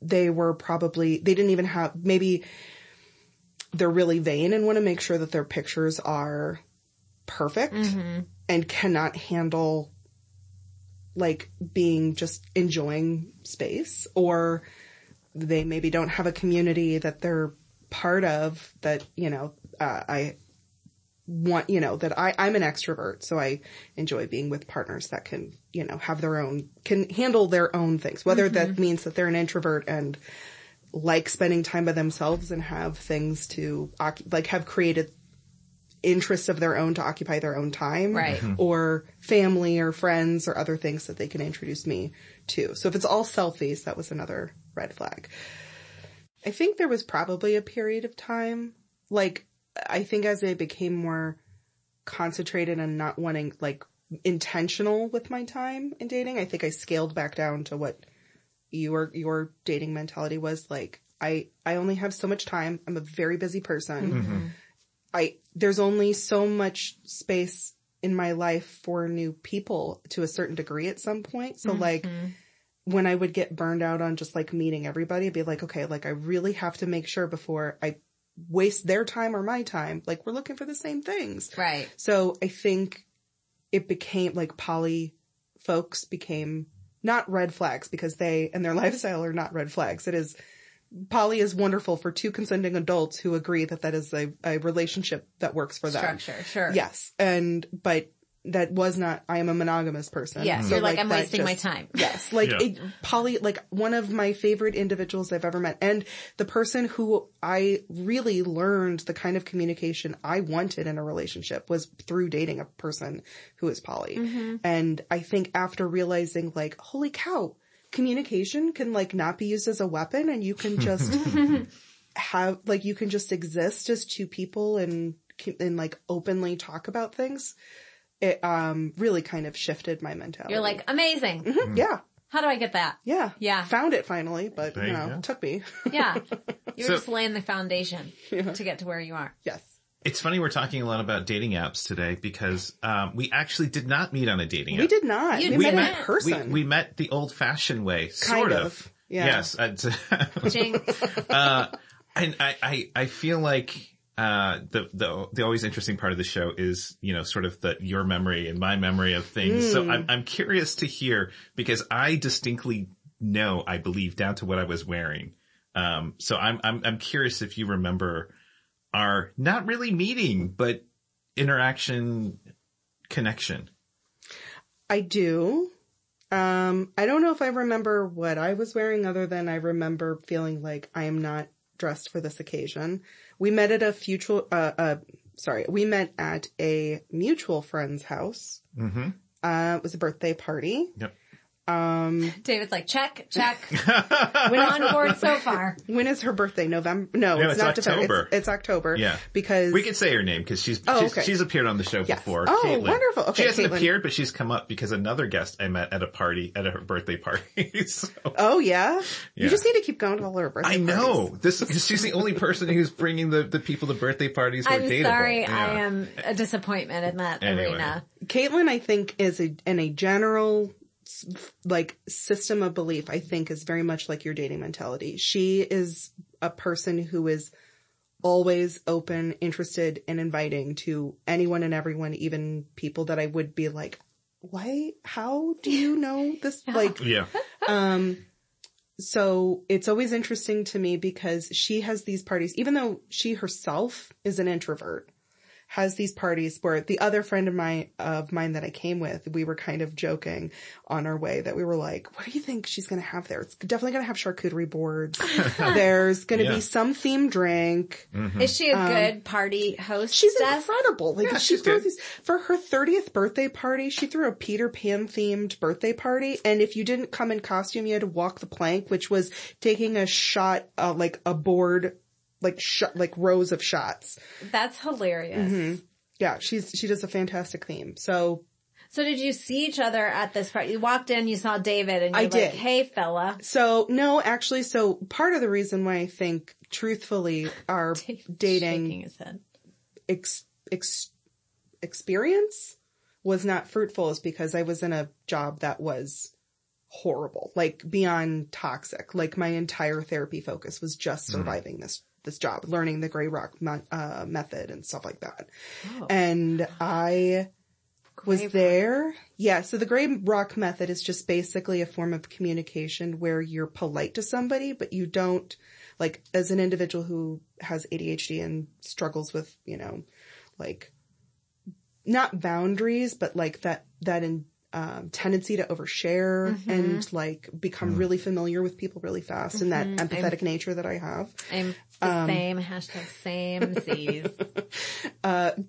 Speaker 3: they were probably, they didn't even have, maybe they're really vain and want to make sure that their pictures are perfect and cannot handle like being just enjoying space or they maybe don't have a community that they're part of that, you know, uh, I want, you know, that I, I'm an extrovert, so I enjoy being with partners that can, you know, have their own, can handle their own things, whether that means that they're an introvert and like spending time by themselves and have things to like have created interests of their own to occupy their own time.
Speaker 2: Right. Mhm.
Speaker 3: Or family or friends or other things that they can introduce me to. So if it's all selfies, that was another red flag. I think there was probably a period of time, like, I think as I became more concentrated and not wanting, like, intentional with my time in dating, I think I scaled back down to what your, your dating mentality was. Like, I, I only have so much time. I'm a very busy person. I, there's only so much space in my life for new people to a certain degree at some point. So like, mm-hmm. when I would get burned out on just like meeting everybody, I'd be like, okay, like I really have to make sure before I waste their time or my time, like we're looking for the same things.
Speaker 2: Right.
Speaker 3: So I think it became like poly folks became not red flags because they and their lifestyle are not red flags. It is poly is wonderful for two consenting adults who agree that that is a, a relationship that works for them.
Speaker 2: Structure. Sure.
Speaker 3: Yes. And, but that was not, I am a monogamous person.
Speaker 2: Yes.
Speaker 3: So,
Speaker 2: You're like, I'm
Speaker 3: that
Speaker 2: wasting my time.
Speaker 3: Yes. Like
Speaker 1: Yeah.
Speaker 3: it, Polly, like one of my favorite individuals I've ever met and the person who I really learned the kind of communication I wanted in a relationship was through dating a person who is poly.
Speaker 2: Mm-hmm.
Speaker 3: And I think after realizing like, holy cow, communication can like not be used as a weapon and you can just have, like you can just exist as two people and, and like openly talk about things. It, um, really kind of shifted my mentality.
Speaker 2: You're like, amazing.
Speaker 3: Mhm, yeah.
Speaker 2: How do I get that?
Speaker 3: Yeah.
Speaker 2: Yeah.
Speaker 3: Found it finally, but
Speaker 1: There
Speaker 3: you
Speaker 1: you
Speaker 3: know,
Speaker 1: go.
Speaker 3: it took me.
Speaker 2: Yeah. You're
Speaker 1: So-
Speaker 2: just laying the foundation to get to where you are.
Speaker 3: yes.
Speaker 1: It's funny we're talking a lot about dating apps today because um, we actually did not meet on a dating app.
Speaker 3: We did not.
Speaker 2: You
Speaker 3: we
Speaker 2: did
Speaker 3: met in person.
Speaker 1: we met the old fashioned way,
Speaker 3: Kind
Speaker 1: sort
Speaker 3: of, yeah.
Speaker 1: Yes. uh, and I, I, I feel like, uh, the, the, the always interesting part of the show is, you know, sort of the, your memory and my memory of things. So I'm, I'm curious to hear because I distinctly know, I believe down to what I was wearing. Um, so I'm, I'm, I'm curious if you remember our not really meeting, but interaction connection.
Speaker 3: I do. Um, I don't know if I remember what I was wearing other than I remember feeling like I am not dressed for this occasion. We met at a mutual, uh, uh, sorry, we met at a mutual friend's house.
Speaker 1: Mm-hmm.
Speaker 3: Uh, it was a birthday party.
Speaker 1: Yep.
Speaker 3: Um,
Speaker 2: David's like, check, check. We're on board so far.
Speaker 3: when is her birthday? November? No,
Speaker 1: No,
Speaker 3: it's,
Speaker 1: it's
Speaker 3: not December.
Speaker 1: October.
Speaker 3: It's, it's October.
Speaker 1: Yeah.
Speaker 3: Because
Speaker 1: We can say her name because she's
Speaker 3: Oh,
Speaker 1: she's,
Speaker 3: okay.
Speaker 1: she's appeared on the show
Speaker 3: Yes.
Speaker 1: before.
Speaker 3: Oh,
Speaker 1: Caitlin.
Speaker 3: wonderful. Okay,
Speaker 1: she hasn't
Speaker 3: Caitlin.
Speaker 1: appeared, but she's come up because another guest I met at a party at her birthday party. so,
Speaker 3: Oh yeah?
Speaker 1: Yeah.
Speaker 3: You just need to keep going to all her birthday
Speaker 1: I know
Speaker 3: parties.
Speaker 1: this. 'cause She's the only person who's bringing the, the people to birthday parties. Who are
Speaker 2: I'm
Speaker 1: dateable.
Speaker 2: sorry.
Speaker 1: Yeah.
Speaker 2: I am a disappointment in that
Speaker 1: Anyway.
Speaker 2: arena.
Speaker 3: Caitlin, I think, is a, in a general, s- like, system of belief, I think is very much like your dating mentality. She is a person who is always open, interested, and inviting to anyone and everyone, even people that I would be like, why, how do you know this? Like,
Speaker 1: Yeah.
Speaker 3: um, so it's always interesting to me because she has these parties, even though she herself is an introvert, has these parties where the other friend of mine, of mine that I came with, we were kind of joking on our way that we were like, what do you think she's going to have there? It's definitely going to have charcuterie boards. There's going to
Speaker 1: Yeah.
Speaker 3: be some themed drink.
Speaker 2: Is she a good party host?
Speaker 3: She's incredible. Like
Speaker 1: Yeah,
Speaker 3: she
Speaker 1: she's
Speaker 3: throws these for her 30th birthday party. She threw a Peter Pan themed birthday party. And if you didn't come in costume, you had to walk the plank, which was taking a shot, uh, like a board, like shot, like rows of shots.
Speaker 2: That's hilarious. Mm-hmm.
Speaker 3: Yeah, she's, she does a fantastic theme. So
Speaker 2: So did you see each other at this part? You walked in, you saw David and you're
Speaker 3: I
Speaker 2: like,
Speaker 3: did.
Speaker 2: hey fella.
Speaker 3: So no, actually, so part of the reason why I think truthfully our
Speaker 2: Shaking
Speaker 3: dating
Speaker 2: his head.
Speaker 3: ex, ex, experience was not fruitful is because I was in a job that was horrible, like beyond toxic. Like my entire therapy focus was just mm. surviving this, this job, learning the gray rock me- uh, method and stuff like that. And I was there. Yeah. So the gray rock method is just basically a form of communication where you're polite to somebody, but you don't like as an individual who has ADHD and struggles with, you know, like not boundaries, but like that, that in, um, tendency to overshare
Speaker 2: Mm-hmm.
Speaker 3: and like become really familiar with people really fast and
Speaker 2: Mm-hmm.
Speaker 3: that empathetic nature that I have.
Speaker 2: I'm the
Speaker 3: Um,
Speaker 2: same hashtag same Z's.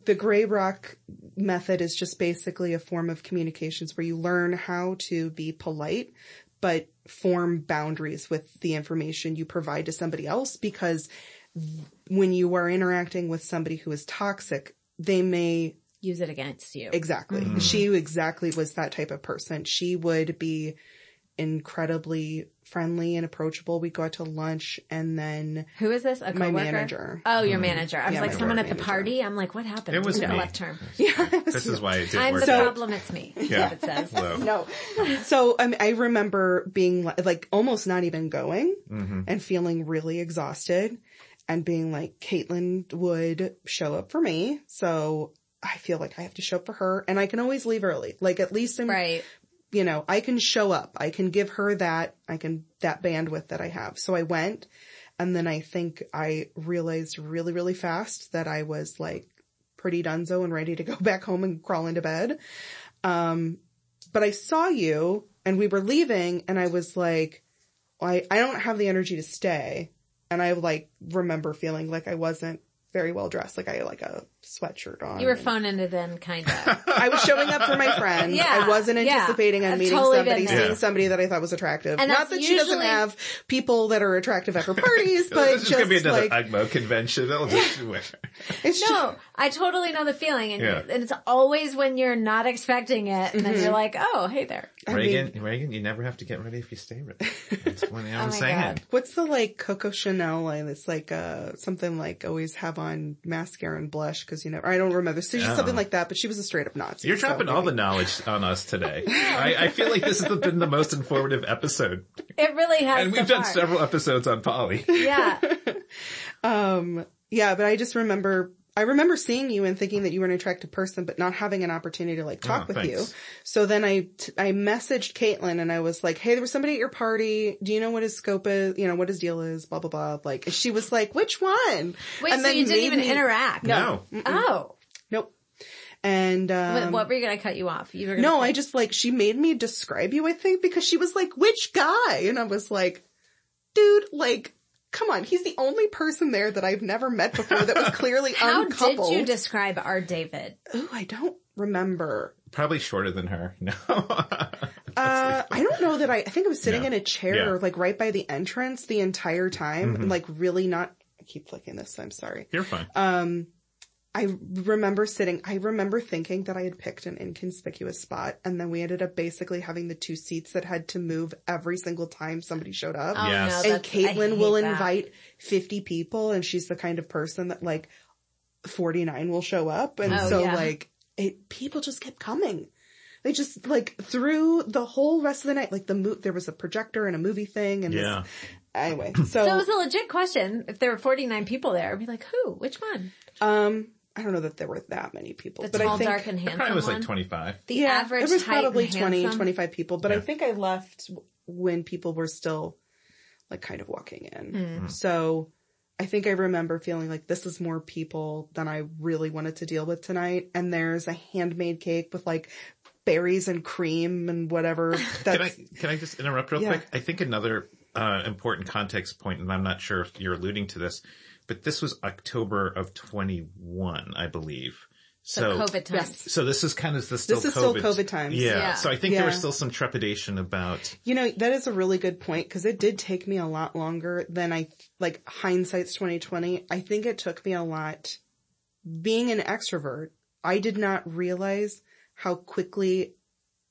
Speaker 3: the gray rock method is just basically a form of communications where you learn how to be polite, but form boundaries with the information you provide to somebody else because when you are interacting with somebody who is toxic, they may
Speaker 2: Use it against you.
Speaker 3: Exactly. Mm-hmm. She exactly was that type of person. She would be incredibly friendly and approachable. We'd go out to lunch and then
Speaker 2: Who is this? A
Speaker 3: my
Speaker 2: coworker?
Speaker 3: manager.
Speaker 2: Oh, your mm-hmm. manager. I was
Speaker 3: Yeah,
Speaker 2: like someone at the party. I'm like, what happened?
Speaker 1: It was
Speaker 2: Who
Speaker 1: me.
Speaker 2: left term. Yeah.
Speaker 1: This is why it didn't
Speaker 2: I'm
Speaker 1: work
Speaker 2: the
Speaker 1: out.
Speaker 2: problem. It's me.
Speaker 1: Yeah.
Speaker 2: It says.
Speaker 3: No. So I, I remember being li- like almost not even going mm-hmm. and feeling really exhausted and being like, Caitlin would show up for me. So I feel like I have to show up for her and I can always leave early. Like at least I'm,
Speaker 2: Right.
Speaker 3: you know, I can show up. I can give her that, I can, that bandwidth that I have. So I went and then I think I realized really, really fast that I was like pretty dunzo and ready to go back home and crawl into bed. Um, but I saw you and we were leaving and I was like, I, I don't have the energy to stay. And I like remember feeling like I wasn't very well dressed. Like I had like a sweatshirt on.
Speaker 2: You were phoning it in, kind of.
Speaker 3: I was showing up for my friend.
Speaker 2: Yeah,
Speaker 3: I wasn't
Speaker 2: yeah.
Speaker 3: anticipating on
Speaker 2: I've
Speaker 3: meeting
Speaker 2: totally
Speaker 3: somebody, seeing
Speaker 1: Yeah.
Speaker 3: somebody that I thought was attractive.
Speaker 2: And
Speaker 3: Not
Speaker 2: that's
Speaker 3: that she doesn't have people that are attractive at her parties, but
Speaker 1: this is
Speaker 3: just
Speaker 1: gonna be another
Speaker 3: like,
Speaker 1: UGMO convention. It'll just,
Speaker 3: it's just,
Speaker 2: No, I totally know the feeling, and,
Speaker 1: Yeah.
Speaker 2: and it's always when you're not expecting it, and then you're mm-hmm. like, "Oh, hey there."
Speaker 1: Reagan, Reagan, you never have to get ready if you stay ready. That's what I'm
Speaker 2: Oh
Speaker 1: saying.
Speaker 2: God.
Speaker 3: what's the like Coco Chanel line? It's like, uh, something like always have on mascara and blush because you know, I don't remember. So she's something like that, but she was a straight up Nazi.
Speaker 1: You're
Speaker 3: so
Speaker 1: dropping all the knowledge on us today. I, I feel like this has been the most informative episode.
Speaker 2: It really has.
Speaker 1: And we've
Speaker 2: so
Speaker 1: done
Speaker 2: far.
Speaker 1: several episodes on poly.
Speaker 2: Yeah,
Speaker 3: Um, yeah, but I just remember, I remember seeing you and thinking that you were an attractive person, but not having an opportunity to like talk
Speaker 1: Oh,
Speaker 3: with
Speaker 1: thanks.
Speaker 3: you. So then I, t- I messaged Caitlin and I was like, Hey, there was somebody at your party. Do you know what his scope is? You know, what his deal is? Blah, blah, blah. Like, she was like, which one?
Speaker 2: wait.
Speaker 3: And
Speaker 2: so you didn't even
Speaker 3: me-
Speaker 2: interact?
Speaker 1: No.
Speaker 2: Oh,
Speaker 3: Nope. And,
Speaker 2: What-
Speaker 3: um,
Speaker 2: what were you gonna cut you off? You were gonna
Speaker 3: no,
Speaker 2: say-
Speaker 3: I just like, she made me describe you, I think, because she was like, which guy? And I was like, dude, like, come on. He's the only person there that I've never met before that was clearly
Speaker 2: How
Speaker 3: uncoupled.
Speaker 2: did you describe our David?
Speaker 3: Ooh, I don't remember.
Speaker 1: Probably shorter than her. No.
Speaker 3: Uh, I don't know that I, I think I was sitting
Speaker 1: No.
Speaker 3: in a chair,
Speaker 1: Yeah.
Speaker 3: like right by the entrance the entire time and like really not, I keep flicking this, I'm sorry.
Speaker 1: You're fine.
Speaker 3: Um, I remember sitting, I remember thinking that I had picked an inconspicuous spot and then we ended up basically having the two seats that had to move every single time somebody showed up.
Speaker 2: Oh
Speaker 1: Yes.
Speaker 2: no,
Speaker 3: and
Speaker 2: that's,
Speaker 3: Caitlin will
Speaker 2: that.
Speaker 3: invite 50 people and she's the kind of person that like 49 will show up. And
Speaker 2: Oh,
Speaker 3: so
Speaker 2: yeah.
Speaker 3: like it, people just kept coming. They just like through the whole rest of the night, like the mo- there was a projector and a movie thing and this-
Speaker 1: Yeah.
Speaker 3: anyway,
Speaker 2: So
Speaker 3: so,
Speaker 2: it was a legit question. If there were 49 people there, I'd be like, who? Which one?
Speaker 3: um, I don't know that there were that many people,
Speaker 2: The
Speaker 3: but
Speaker 2: tall,
Speaker 3: I think,
Speaker 2: dark, and handsome
Speaker 1: Probably was like 25.
Speaker 2: the
Speaker 3: yeah,
Speaker 2: average
Speaker 3: it was
Speaker 2: height
Speaker 3: probably
Speaker 2: and
Speaker 3: 20,
Speaker 2: handsome?
Speaker 3: 25 people, but I think I left when people were still like kind of walking in.
Speaker 2: Hmm.
Speaker 3: So I think I remember feeling like this is more people than I really wanted to deal with tonight. And there's a handmade cake with like berries and cream and whatever.
Speaker 1: Can I, can I just interrupt real
Speaker 3: Yeah.
Speaker 1: quick? I think another, uh, important context point, and I'm not sure if you're alluding to this, but this was October of 21, I believe.
Speaker 2: So
Speaker 1: So,
Speaker 2: COVID times.
Speaker 3: Yes.
Speaker 1: so this is kind of the still
Speaker 3: This is
Speaker 1: COVID.
Speaker 3: still COVID times.
Speaker 1: Yeah.
Speaker 2: Yeah.
Speaker 1: So I think there was still some trepidation about,
Speaker 3: you know, that is a really good point because it did take me a lot longer than I, like hindsight's 2020. I think it took me a lot being an extrovert. I did not realize how quickly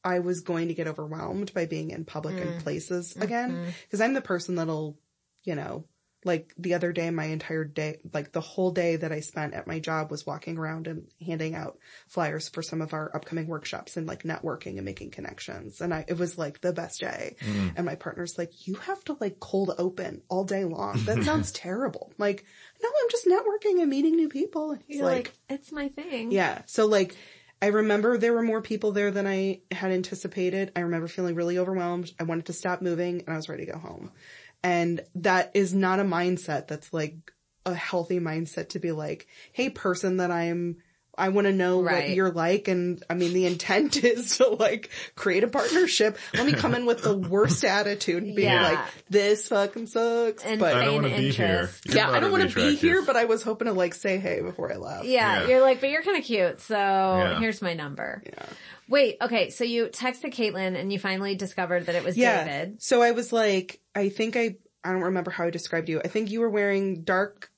Speaker 3: I was going to get overwhelmed by being in public and mm. places mm-hmm. again. Cause I'm the person that'll, you know, like the other day, my entire day, like the whole day that I spent at my job was walking around and handing out flyers for some of our upcoming workshops and like networking and making connections. And I, it was like the best day. Mm. And my partner's like, you have to like cold open all day long. That sounds terrible. Like, no, I'm just networking and meeting new people. And he's
Speaker 2: You're
Speaker 3: like,
Speaker 2: like, it's my thing.
Speaker 3: yeah. So like, I remember there were more people there than I had anticipated. I remember feeling really overwhelmed. I wanted to stop moving and I was ready to go home. And that is not a mindset that's like a healthy mindset to be like, Hey person that I'm I want to know
Speaker 2: Right.
Speaker 3: what you're like. And I mean, the intent is to like create a partnership. Let me come in with the worst attitude and be
Speaker 2: Yeah.
Speaker 3: like, this fucking sucks.
Speaker 2: And
Speaker 3: but
Speaker 1: I don't
Speaker 2: feign
Speaker 1: want to be here.
Speaker 2: interest.
Speaker 1: You're
Speaker 3: yeah, I don't want to be here, but I was hoping to like say hey before I left.
Speaker 2: Yeah,
Speaker 1: Yeah.
Speaker 2: you're like, but you're kind of cute, so
Speaker 1: Yeah.
Speaker 2: here's my number.
Speaker 3: Yeah.
Speaker 2: Wait, okay, so you texted Caitlin and you finally discovered that it was
Speaker 3: Yeah.
Speaker 2: David.
Speaker 3: So I was like, I think I, I don't remember how I described you. I think you were wearing dark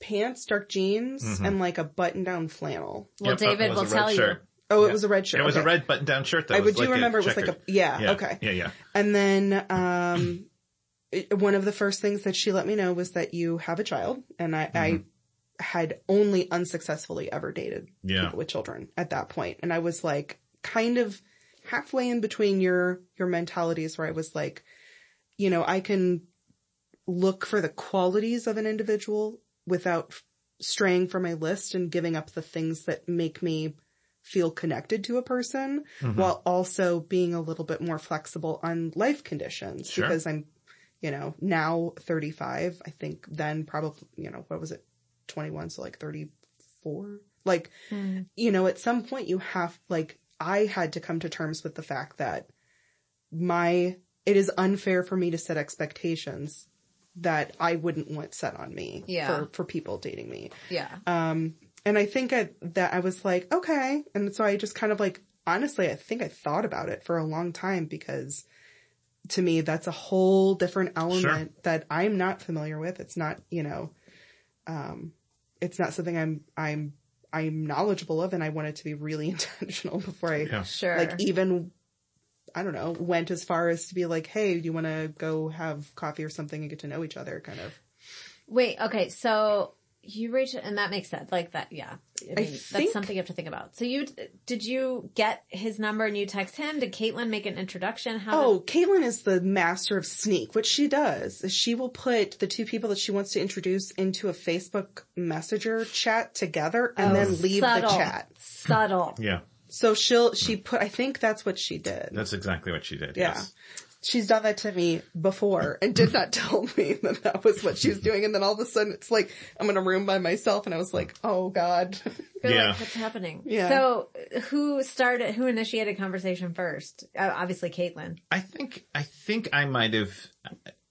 Speaker 3: pants, dark jeans,
Speaker 1: Mm-hmm.
Speaker 3: and like a button down flannel.
Speaker 2: Well,
Speaker 1: Yep,
Speaker 2: David
Speaker 1: was
Speaker 2: will
Speaker 1: a red
Speaker 2: tell you.
Speaker 1: shirt.
Speaker 3: Oh, it was a red shirt.
Speaker 1: It was
Speaker 3: okay.
Speaker 1: a red button down shirt though.
Speaker 3: I would
Speaker 1: was
Speaker 3: do
Speaker 1: like
Speaker 3: remember it was like a, yeah,
Speaker 1: yeah.
Speaker 3: okay.
Speaker 1: Yeah, yeah.
Speaker 3: And then, um, it- one of the first things that she let me know was that you have a child and I, I had only unsuccessfully ever dated
Speaker 1: Yeah.
Speaker 3: people with children at that point. And I was like kind of halfway in between your, your mentalities where I was like, you know, I can look for the qualities of an individual without straying from my list and giving up the things that make me feel connected to a person
Speaker 1: Mm-hmm.
Speaker 3: while also being a little bit more flexible on life conditions
Speaker 1: Sure.
Speaker 3: because I'm, you know, now 35. I think then probably, you know, what was it? 21. So like 34. Like, you know, at some point you have, like, I had to come to terms with the fact that my, it is unfair for me to set expectations that I wouldn't want set on me
Speaker 2: Yeah.
Speaker 3: for, for people dating me.
Speaker 2: Yeah.
Speaker 3: Um, and I think I, that I was like, okay. And so I just kind of like, honestly, I think I thought about it for a long time because to me, that's a whole different element that I'm not familiar with. It's not, you know, um, it's not something I'm, I'm, I'm knowledgeable of and I wanted to be really intentional before I
Speaker 1: Yeah.
Speaker 2: Sure.
Speaker 3: like even I don't know, went as far as to be like, hey, do you want to go have coffee or something and get to know each other kind of.
Speaker 2: Wait, okay, so you reach, and that makes sense. Like that, yeah. I mean, that's
Speaker 3: think-
Speaker 2: something you have to think about. So you, did you get his number and you text him? Did Caitlin make an introduction? How
Speaker 3: Oh, Caitlin is the master of sneak. What she does is she will put the two people that she wants to introduce into a Facebook Messenger chat together and
Speaker 2: did,
Speaker 3: then oh, leave
Speaker 2: subtle,
Speaker 3: the chat.
Speaker 2: Subtle.
Speaker 1: Yeah.
Speaker 3: So she'll, she put, I think that's what she did.
Speaker 1: That's exactly what she did.
Speaker 3: Yeah.
Speaker 1: Yes.
Speaker 3: She's done that to me before and did not tell me that that was what she was doing. And then all of a sudden it's like, I'm in a room by myself and I was like, oh God.
Speaker 2: You're
Speaker 1: Yeah.
Speaker 2: like, what's happening?
Speaker 3: Yeah.
Speaker 2: So who started, who initiated conversation first? Uh, obviously Caitlin.
Speaker 1: I think I think I might have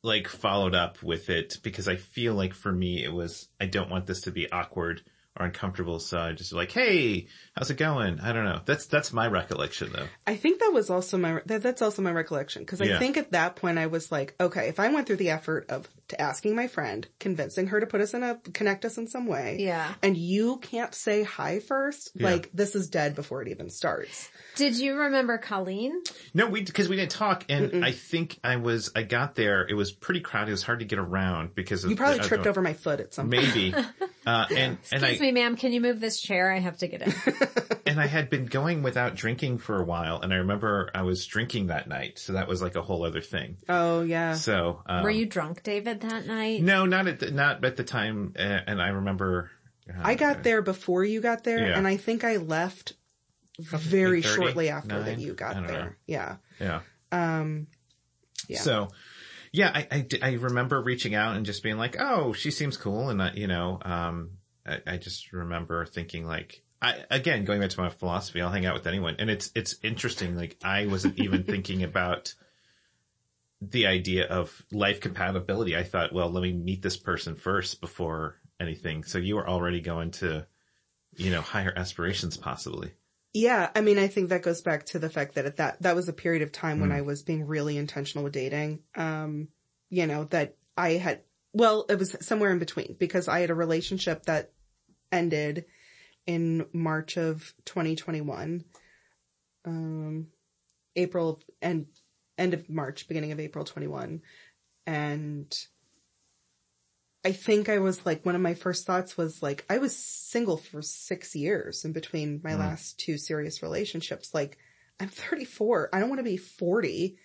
Speaker 1: like followed up with it because I feel like for me it was I don't want this to be awkward or uncomfortable, so I just like, hey, how's it going? I don't know. That's that's my recollection though.
Speaker 3: I think that was also my, that, that's also my recollection. Cause I
Speaker 1: Yeah.
Speaker 3: think at that point I was like, okay, if I went through the effort of to asking my friend, convincing her to put us in a, connect us in some way.
Speaker 2: Yeah.
Speaker 3: And you can't say hi first,
Speaker 1: Yeah.
Speaker 3: like this is dead before it even starts.
Speaker 2: Did you remember Colleen?
Speaker 1: No, we because we didn't talk, and I think I was I got there. It was pretty crowded. It was hard to get around because of
Speaker 3: You probably
Speaker 1: I
Speaker 3: tripped
Speaker 1: know,
Speaker 3: over my foot at some point.
Speaker 1: maybe. Uh, and and I
Speaker 2: Excuse me, ma'am, can you move this chair? I have to get in.
Speaker 1: and I had been going without drinking for a while, and I remember I was drinking that night, so that was like a whole other thing.
Speaker 3: Oh yeah.
Speaker 1: So um,
Speaker 2: Were you drunk, David, that night?
Speaker 1: No, not at the, not at the time. Uh, and I remember. uh,
Speaker 3: I got there before you got there
Speaker 1: Yeah.
Speaker 3: and I think I left very
Speaker 1: 8:30,
Speaker 3: shortly after that you got there.
Speaker 1: know.
Speaker 3: Yeah.
Speaker 1: Yeah.
Speaker 3: Um, yeah.
Speaker 1: So, yeah, I, I, I remember reaching out and just being like, "Oh, she seems cool," and I, you know, um, I, I just remember thinking like, I again going back to my philosophy, I'll hang out with anyone, and it's it's interesting. Like I wasn't even thinking about the idea of life compatibility. I thought, well, let me meet this person first before anything. So you were already going to, you know, higher aspirations possibly.
Speaker 3: Yeah, I mean, I think that goes back to the fact that at that that was a period of time
Speaker 1: Mm.
Speaker 3: when I was being really intentional with dating. Um, you know that I had well, it was somewhere in between because I had a relationship that ended in March of 2021, um, April and end of March, beginning of April 21, and I think I was like, one of my first thoughts was like, I was single for six years in between my last two serious relationships. Like, I'm 34. I don't want to be 40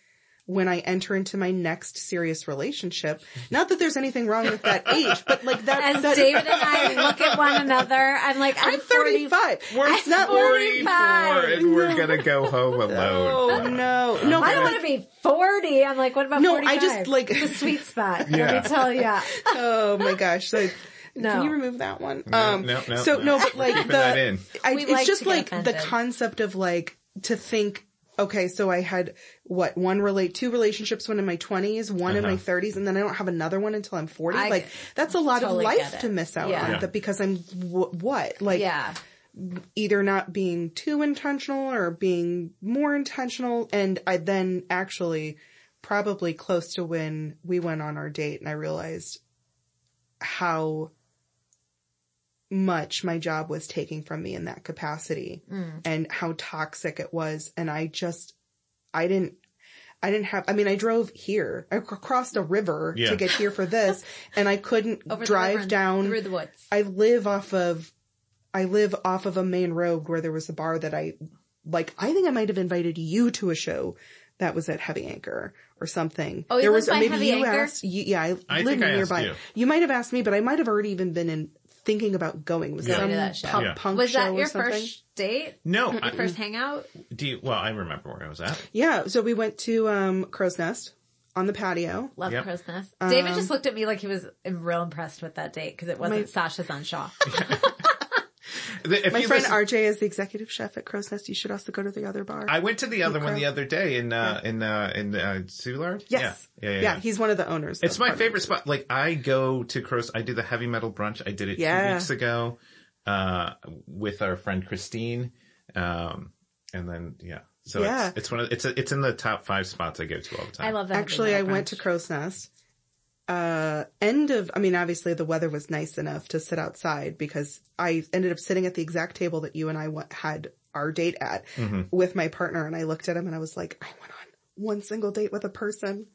Speaker 3: when I enter into my next serious relationship. Not that there's anything wrong with that age, but like that,
Speaker 2: As
Speaker 3: that
Speaker 2: David and I look at one another, I'm like, I'm,
Speaker 3: I'm
Speaker 2: 40
Speaker 3: 35.
Speaker 1: We're
Speaker 3: It's not
Speaker 2: 45.
Speaker 1: and we're gonna go home alone.
Speaker 3: Oh no, no.
Speaker 2: I don't want to be 40. I'm like, what about
Speaker 3: No,
Speaker 2: 45?
Speaker 3: I just, like-
Speaker 2: the sweet spot.
Speaker 1: Yeah.
Speaker 2: Let me tell ya.
Speaker 3: oh my gosh. So,
Speaker 2: No.
Speaker 3: Can you remove that one?
Speaker 1: No,
Speaker 3: um,
Speaker 1: no, no,
Speaker 3: so
Speaker 1: no.
Speaker 3: no, but like the,
Speaker 1: that in.
Speaker 3: I, it's
Speaker 2: like
Speaker 3: just
Speaker 2: to get
Speaker 3: like the concept of like to think, okay, so I had what one relate, two relationships, one in my twenties, one in my
Speaker 1: Uh-huh.
Speaker 3: thirties, and then I don't have another one until I'm 40.
Speaker 2: I
Speaker 3: like that's a lot
Speaker 2: totally
Speaker 3: of life to miss out
Speaker 2: Yeah.
Speaker 3: on
Speaker 1: Yeah.
Speaker 3: because I'm w- what? Like
Speaker 2: Yeah.
Speaker 3: either not being too intentional or being more intentional. And I then actually probably close to when we went on our date and I realized how much my job was taking from me in that capacity mm. and how toxic it was. And I just, I didn't, I didn't have, I mean, I drove here, I crossed a river
Speaker 1: Yeah.
Speaker 3: to get here for this and I couldn't
Speaker 2: Over
Speaker 3: drive
Speaker 2: river
Speaker 3: down
Speaker 2: through the woods.
Speaker 3: I live off of, I live off of a main road where there was a bar that I, like, I think I might have invited you to a show that was at Heavy Anchor or something.
Speaker 2: Oh, you
Speaker 3: there was,
Speaker 2: by
Speaker 3: maybe
Speaker 2: Heavy
Speaker 3: you
Speaker 2: Anchor?
Speaker 3: asked, you, yeah, I,
Speaker 1: I
Speaker 3: live
Speaker 1: think I asked
Speaker 3: nearby.
Speaker 1: you.
Speaker 3: might have asked me, but I might have already even been in thinking about going. Was
Speaker 1: Yeah.
Speaker 3: some
Speaker 2: that show.
Speaker 3: pop
Speaker 1: Yeah.
Speaker 3: punk
Speaker 2: Was
Speaker 3: show
Speaker 2: that
Speaker 3: or
Speaker 2: your
Speaker 3: something?
Speaker 2: first date?
Speaker 1: No, I,
Speaker 2: first hangout?
Speaker 1: do you, well, I remember where I was at.
Speaker 3: Yeah, so we went to um Crow's Nest on the patio.
Speaker 2: Love
Speaker 1: Yep.
Speaker 2: Crow's Nest. David just looked at me like he was real impressed with that date because it wasn't
Speaker 3: My-
Speaker 2: Sasha's on Shaw.
Speaker 1: The- if
Speaker 3: My
Speaker 1: you
Speaker 3: friend
Speaker 1: listen-
Speaker 3: RJ is the executive chef at Crow's Nest. You should also go to the other bar.
Speaker 1: I went to the other one
Speaker 3: Crow.
Speaker 1: the other day in, uh, in, uh, in, uh, Soulard?
Speaker 3: yes.
Speaker 1: Yeah. Yeah. yeah,
Speaker 3: He's one of the owners.
Speaker 1: It's my favorite spot. Like I go to Crows. I do the heavy metal brunch. I did it two weeks ago, uh, with our friend Christine. Um, and then, yeah. So
Speaker 3: Yeah.
Speaker 1: it's, it's one of, it's, a, it's in the top five spots I go to all the time.
Speaker 2: I love that.
Speaker 3: Actually, I went to Crow's Nest. Uh, end of, I mean, obviously the weather was nice enough to sit outside because I ended up sitting at the exact table that you and I went, had our date at with my partner and I looked at him and I was like, I went on one single date with a person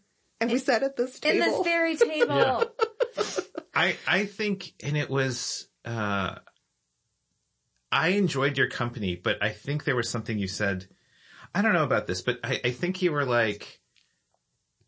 Speaker 3: and we sat at this table.
Speaker 2: in this very table.
Speaker 1: I, I think, and it was, uh, I enjoyed your company, but I think there was something you said. I don't know about this, but I, I think you were like,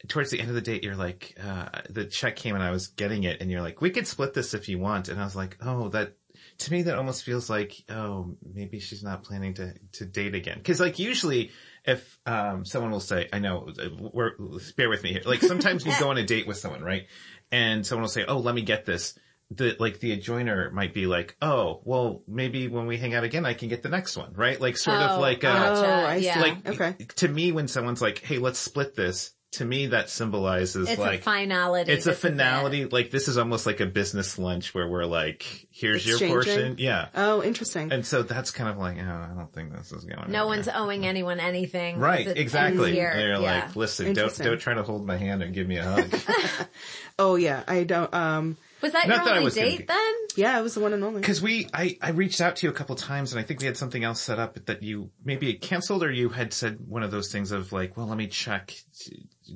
Speaker 1: towards the end of the date, you're like, uh, the check came and I was getting it and you're like, we could split this if you want. And I was like, oh, that, to me, that almost feels like, oh, maybe she's not planning to, to date again. Cause like usually if, um, someone will say, I know, uh, we're, bear with me here. Like sometimes you go on a date with someone, right? And someone will say, oh, let me get this. The, like the adjoiner might be like, oh, well, maybe when we hang out again, I can get the next one, right? Like sort of
Speaker 2: Oh,
Speaker 1: like, uh,
Speaker 3: Oh, I see.
Speaker 2: yeah.
Speaker 1: like
Speaker 3: Okay.
Speaker 1: to me when someone's like hey let's split this to me that symbolizes
Speaker 2: It's
Speaker 1: like
Speaker 2: a finality.
Speaker 1: it's a
Speaker 2: This is it.
Speaker 1: finality like this is almost like a business lunch where we're like here's your portion yeah
Speaker 3: Oh, interesting.
Speaker 1: and so that's kind of like oh i don't think this is going
Speaker 2: No
Speaker 1: anywhere.
Speaker 2: one's owing anyone anything.
Speaker 1: right exactly
Speaker 2: easier.
Speaker 1: they're
Speaker 2: Yeah.
Speaker 1: like listen don't don't try to hold my hand and give me a hug
Speaker 3: oh yeah, I don't, um,
Speaker 2: was that
Speaker 1: Not
Speaker 2: your
Speaker 1: that I
Speaker 2: only
Speaker 1: was gonna
Speaker 2: date then?
Speaker 3: yeah, it was the one and only.
Speaker 1: Cause we, I, I reached out to you a couple times and I think we had something else set up that you maybe it canceled or you had said one of those things of like, well, let me check.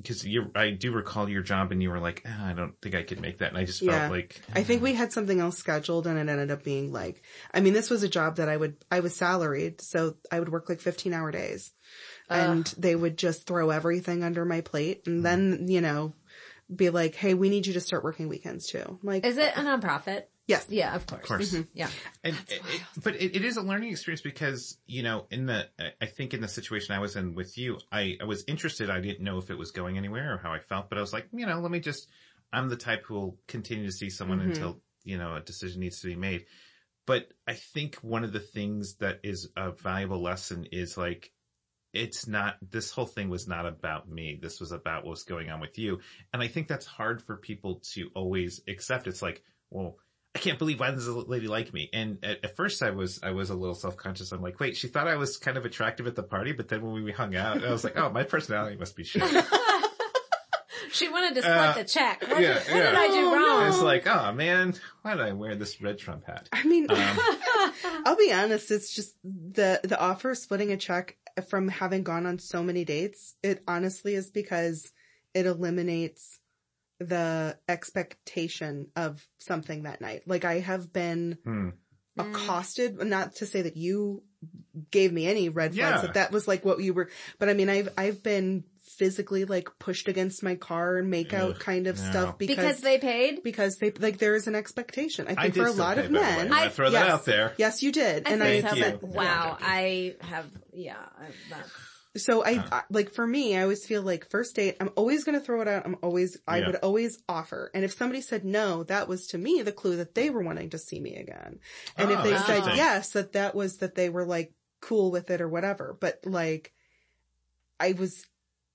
Speaker 1: Cause you, I do recall your job and you were like, ah, I don't think I could make that. And I just
Speaker 3: Yeah.
Speaker 1: felt like,
Speaker 3: I think we had something else scheduled and it ended up being like, I mean, this was a job that I would, I was salaried, so I would work like 15 hour days and they would just throw everything under my plate and then, you know, be like, Hey, we need you to start working weekends too. I'm like,
Speaker 2: Is it a nonprofit?
Speaker 3: Yes.
Speaker 2: Yeah, of course.
Speaker 1: of course. Mm-hmm.
Speaker 2: Yeah.
Speaker 1: And, it, it- but it, it is a learning experience because, you know, in the, I think in the situation I was in with you, I, I was interested. I didn't know if it was going anywhere or how I felt, but I was like, you know, let me just, I'm the type who will continue to see someone mm-hmm. until, you know, a decision needs to be made. But I think one of the things that is a valuable lesson is like, it's not, this whole thing was not about me. This was about what was going on with you. And I think that's hard for people to always accept. It's like, well, I can't believe why does a lady like me? And at, at first I was, I was a little self-conscious. I'm like, wait, she thought I was kind of attractive at the party, but then when we hung out, I was like, oh, my personality must be shit.
Speaker 2: She wanted to split
Speaker 1: Uh,
Speaker 2: the check. What,
Speaker 1: yeah,
Speaker 2: did, what
Speaker 1: yeah.
Speaker 2: did I do
Speaker 3: Oh,
Speaker 2: wrong?
Speaker 1: It's like, oh man, why did I wear this red Trump hat?
Speaker 3: I mean,
Speaker 1: Um,
Speaker 3: I'll be honest, it's just the, the offer of splitting a check from having gone on so many dates. It honestly is because it eliminates the expectation of something that night. Like I have been
Speaker 1: Hmm.
Speaker 3: accosted, not to say that you gave me any red flags,
Speaker 1: Yeah.
Speaker 3: that that was like what you were, but I mean, I've, I've been physically like pushed against my car and make out kind of
Speaker 1: no.
Speaker 3: stuff because,
Speaker 2: because they paid?
Speaker 3: because they, like there is an expectation. I
Speaker 1: I
Speaker 3: think
Speaker 1: did
Speaker 3: for a lot
Speaker 1: pay,
Speaker 3: of
Speaker 1: by the way.
Speaker 3: men.
Speaker 1: I wanna
Speaker 2: I-
Speaker 1: throw that out there.
Speaker 3: Yes, you did.
Speaker 2: I
Speaker 3: and I
Speaker 1: Thank
Speaker 2: so,
Speaker 1: Yeah,
Speaker 2: wow,
Speaker 1: I'm joking.
Speaker 2: I have, yeah, I, that,
Speaker 3: So I, I like for me, I always feel like first date, I'm always going to throw it out. I'm always, I
Speaker 1: Yeah.
Speaker 3: would always offer. And if somebody said no, that was to me the clue that they were wanting to see me again. And if
Speaker 1: Oh,
Speaker 3: they said yes, that that was that they were like cool with it or whatever. But like, I was,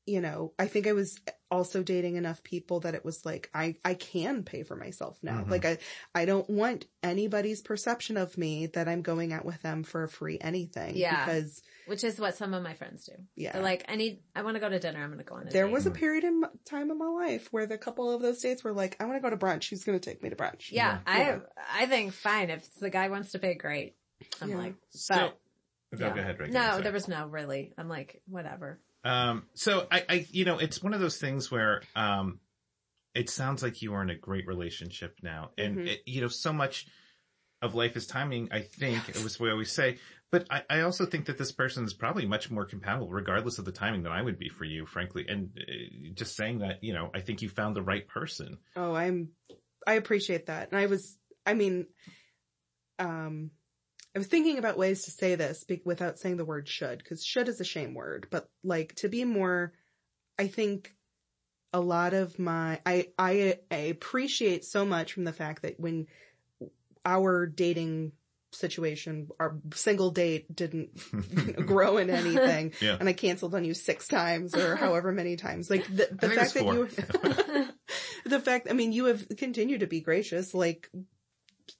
Speaker 3: you know, I think I was also dating enough people that it was like, I, I can pay for myself now.
Speaker 1: Mm-hmm.
Speaker 3: Like I, I don't want anybody's perception of me that I'm going out with them for a free anything.
Speaker 2: Yeah.
Speaker 3: Because
Speaker 2: Which is what some of my friends do.
Speaker 3: Yeah.
Speaker 2: They're like, I need, I want to go to dinner. I'm going to go on a
Speaker 3: There
Speaker 2: date.
Speaker 3: was a period in my, time in my life where the couple of those dates were like, I want to go to brunch. Who's going to take me to brunch?
Speaker 2: Yeah,
Speaker 3: Yeah.
Speaker 2: I I think fine if the guy wants to pay, great. I'm
Speaker 3: Yeah.
Speaker 2: like,
Speaker 1: So,
Speaker 2: but
Speaker 1: go,
Speaker 2: yeah.
Speaker 1: go ahead, Reagan.
Speaker 2: No, there was no really. I'm like, whatever.
Speaker 1: Um, so I, I, you know, it's one of those things where, um, it sounds like you are in a great relationship now. And,
Speaker 3: Mm-hmm.
Speaker 1: it, you know, so much of life is timing, I think, it was we always say. But I, I also think that this person is probably much more compatible regardless of the timing than I would be for you, frankly. And uh, just saying that, you know, I think you found the right person.
Speaker 3: Oh, I'm, I appreciate that. And I was, I mean, um, I was thinking about ways to say this be- without saying the word should, cause should is a shame word, but like to be more, I think a lot of my, I, I, I appreciate so much from the fact that when our dating situation, our single date didn't you know, grow in anything
Speaker 1: Yeah.
Speaker 3: and I canceled on you six times or however many times. Like the, the fact that you, the fact, I mean, you have continued to be gracious, like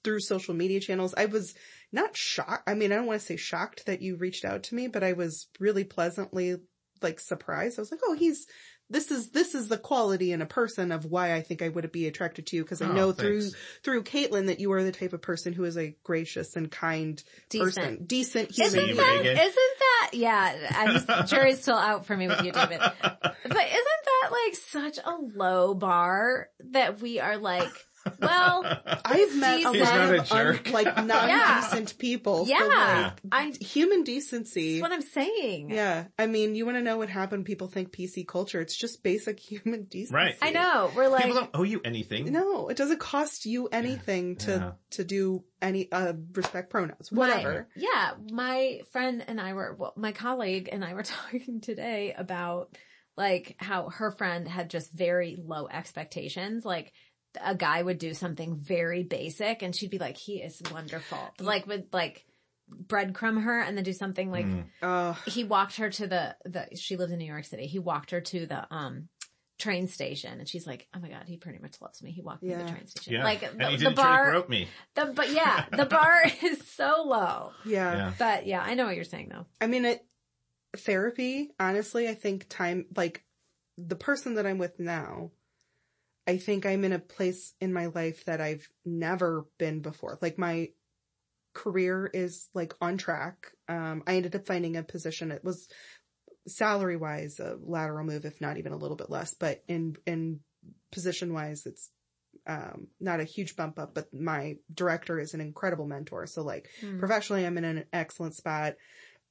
Speaker 3: through social media channels. I was not shocked. I mean, I don't want to say shocked that you reached out to me, but I was really pleasantly like surprised. I was like, oh, he's, this is, this is the quality in a person of why I think I would be attracted to you. Cause I
Speaker 1: Oh,
Speaker 3: know
Speaker 1: thanks.
Speaker 3: through, through Caitlin that you are the type of person who is a gracious and kind
Speaker 2: Decent.
Speaker 3: person. Decent
Speaker 2: Isn't
Speaker 3: human
Speaker 1: See,
Speaker 3: being.
Speaker 2: that,
Speaker 1: Reagan?
Speaker 2: isn't that, yeah, I'm, jury's still out for me with you, David. But isn't that like such a low bar that we are like, well,
Speaker 3: I've met a
Speaker 2: He's
Speaker 3: lot
Speaker 1: not a
Speaker 3: of un-
Speaker 1: jerk.
Speaker 3: like non-decent people. So,
Speaker 2: yeah,
Speaker 3: like,
Speaker 2: I,
Speaker 3: human decency.
Speaker 2: that's what I'm saying.
Speaker 3: Yeah. I mean, you want to know what happened? People think PC culture. It's just basic human decency.
Speaker 1: Right.
Speaker 2: I know. We're like,
Speaker 1: People don't owe you anything.
Speaker 3: No, it doesn't cost you anything to,
Speaker 1: Yeah.
Speaker 3: to do any, uh, respect pronouns,
Speaker 2: My-
Speaker 3: whatever.
Speaker 2: yeah, my friend and I were, well, my colleague and I were talking today about like how her friend had just very low expectations. Like a guy would do something very basic and she'd be like, he is wonderful. Like would like breadcrumb her and then do something like,
Speaker 3: Uh,
Speaker 2: he walked her to the, the, she lived in New York City. He walked her to the, um, train station and she's like, oh my God, he pretty much loves me. He walked me to
Speaker 3: Yeah.
Speaker 2: the train station.
Speaker 1: Yeah.
Speaker 2: Like
Speaker 1: and
Speaker 2: the,
Speaker 1: he
Speaker 2: the
Speaker 1: didn't try
Speaker 2: bar,
Speaker 1: broke me.
Speaker 2: the, but yeah, the bar is so low.
Speaker 3: yeah.
Speaker 1: Yeah.
Speaker 2: But yeah, I know what you're saying though.
Speaker 3: I mean, it, therapy, honestly, I think time, like the person that I'm with now, I think I'm in a place in my life that I've never been before. Like my career is like on track. Um, I ended up finding a position. It was salary wise a lateral move, if not even a little bit less, but in, in position wise, it's, um, not a huge bump up, but my director is an incredible mentor. So like professionally, I'm in an excellent spot.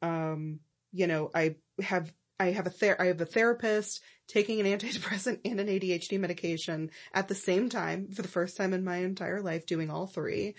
Speaker 3: Um, you know, I have, I have a ther- I have a therapist taking an antidepressant and an ADHD medication at the same time for the first time in my entire life, doing all three.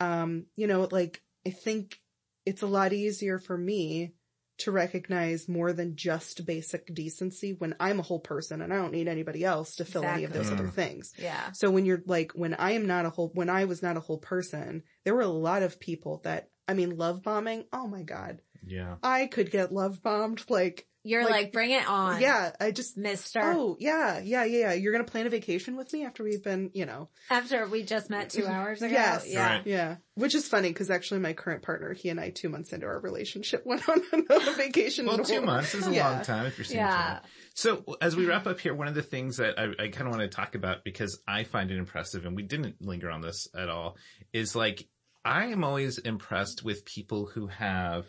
Speaker 3: Um, you know, like I think it's a lot easier for me to recognize more than just basic decency when I'm a whole person and I don't need anybody else to fill any of those
Speaker 2: Exactly.
Speaker 3: other things.
Speaker 2: Yeah.
Speaker 3: So when you're like, when I am not a whole, when I was not a whole person, there were a lot of people that, I mean, love bombing. Oh my God.
Speaker 1: Yeah.
Speaker 3: I could get love bombed. Like,
Speaker 2: You're
Speaker 3: Like,
Speaker 2: like, bring it on.
Speaker 3: yeah, I just,
Speaker 2: Mister.
Speaker 3: oh yeah, yeah, yeah, yeah. You're going to plan a vacation with me after we've been, you know,
Speaker 2: After we just met two hours ago.
Speaker 3: yes.
Speaker 2: Yeah.
Speaker 1: Right.
Speaker 3: Yeah. Which is funny because actually my current partner, he and I two months into our relationship went on another vacation.
Speaker 1: Well, two months is a
Speaker 3: Yeah.
Speaker 1: long time if you're seeing
Speaker 2: Yeah.
Speaker 1: So as we wrap up here, one of the things that I, I kind of want to talk about because I find it impressive and we didn't linger on this at all is like, I am always impressed with people who have,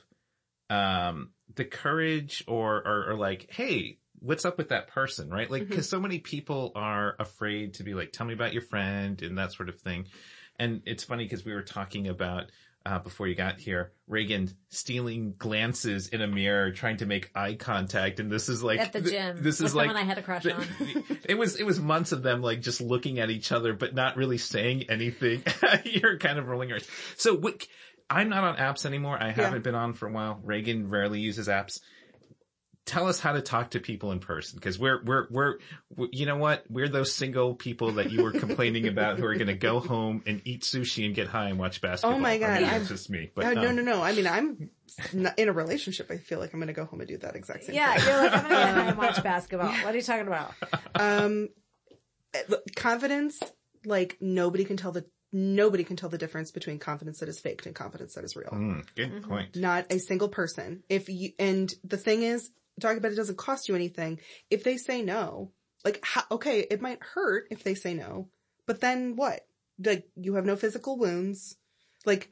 Speaker 1: um, the courage or, or, or like, Hey, what's up with that person? Right? Like, cause so many people are afraid to be like, tell me about your friend and that sort of thing. And it's funny because we were talking about, uh, before you got here, Reagan stealing glances in a mirror, trying to make eye contact. And this is like,
Speaker 2: At the
Speaker 1: th-
Speaker 2: gym.
Speaker 1: This is like,
Speaker 2: I had a crush on.
Speaker 1: it was, it was months of them like just looking at each other, but not really saying anything. You're kind of rolling your eyes. So what, I'm not on apps anymore. I haven't been on for a while. Reagan rarely uses apps. tell us how to talk to people in person because we're, we're, we're, we you know what? We're those single people that you were complaining about who are going to go home and eat sushi and get high and watch basketball.
Speaker 3: Oh my God,
Speaker 1: maybe
Speaker 3: I'm-
Speaker 1: it's just me, but
Speaker 3: Uh, no,
Speaker 1: um,
Speaker 3: no, no. I mean, I'm not in a relationship. I feel like I'm going to go home and do that exact same
Speaker 2: Yeah,
Speaker 3: thing.
Speaker 2: you're like, I'm gonna get high and watch basketball. What are you talking about?
Speaker 3: Um, confidence, like nobody can tell the, nobody can tell the difference between confidence that is faked and confidence that is real.
Speaker 1: Mm, good point.
Speaker 3: Not a single person. If you, and the thing is, talking about it doesn't cost you anything. If they say no, like, how, okay, it might hurt if they say no, but then what? Like, you have no physical wounds. Like,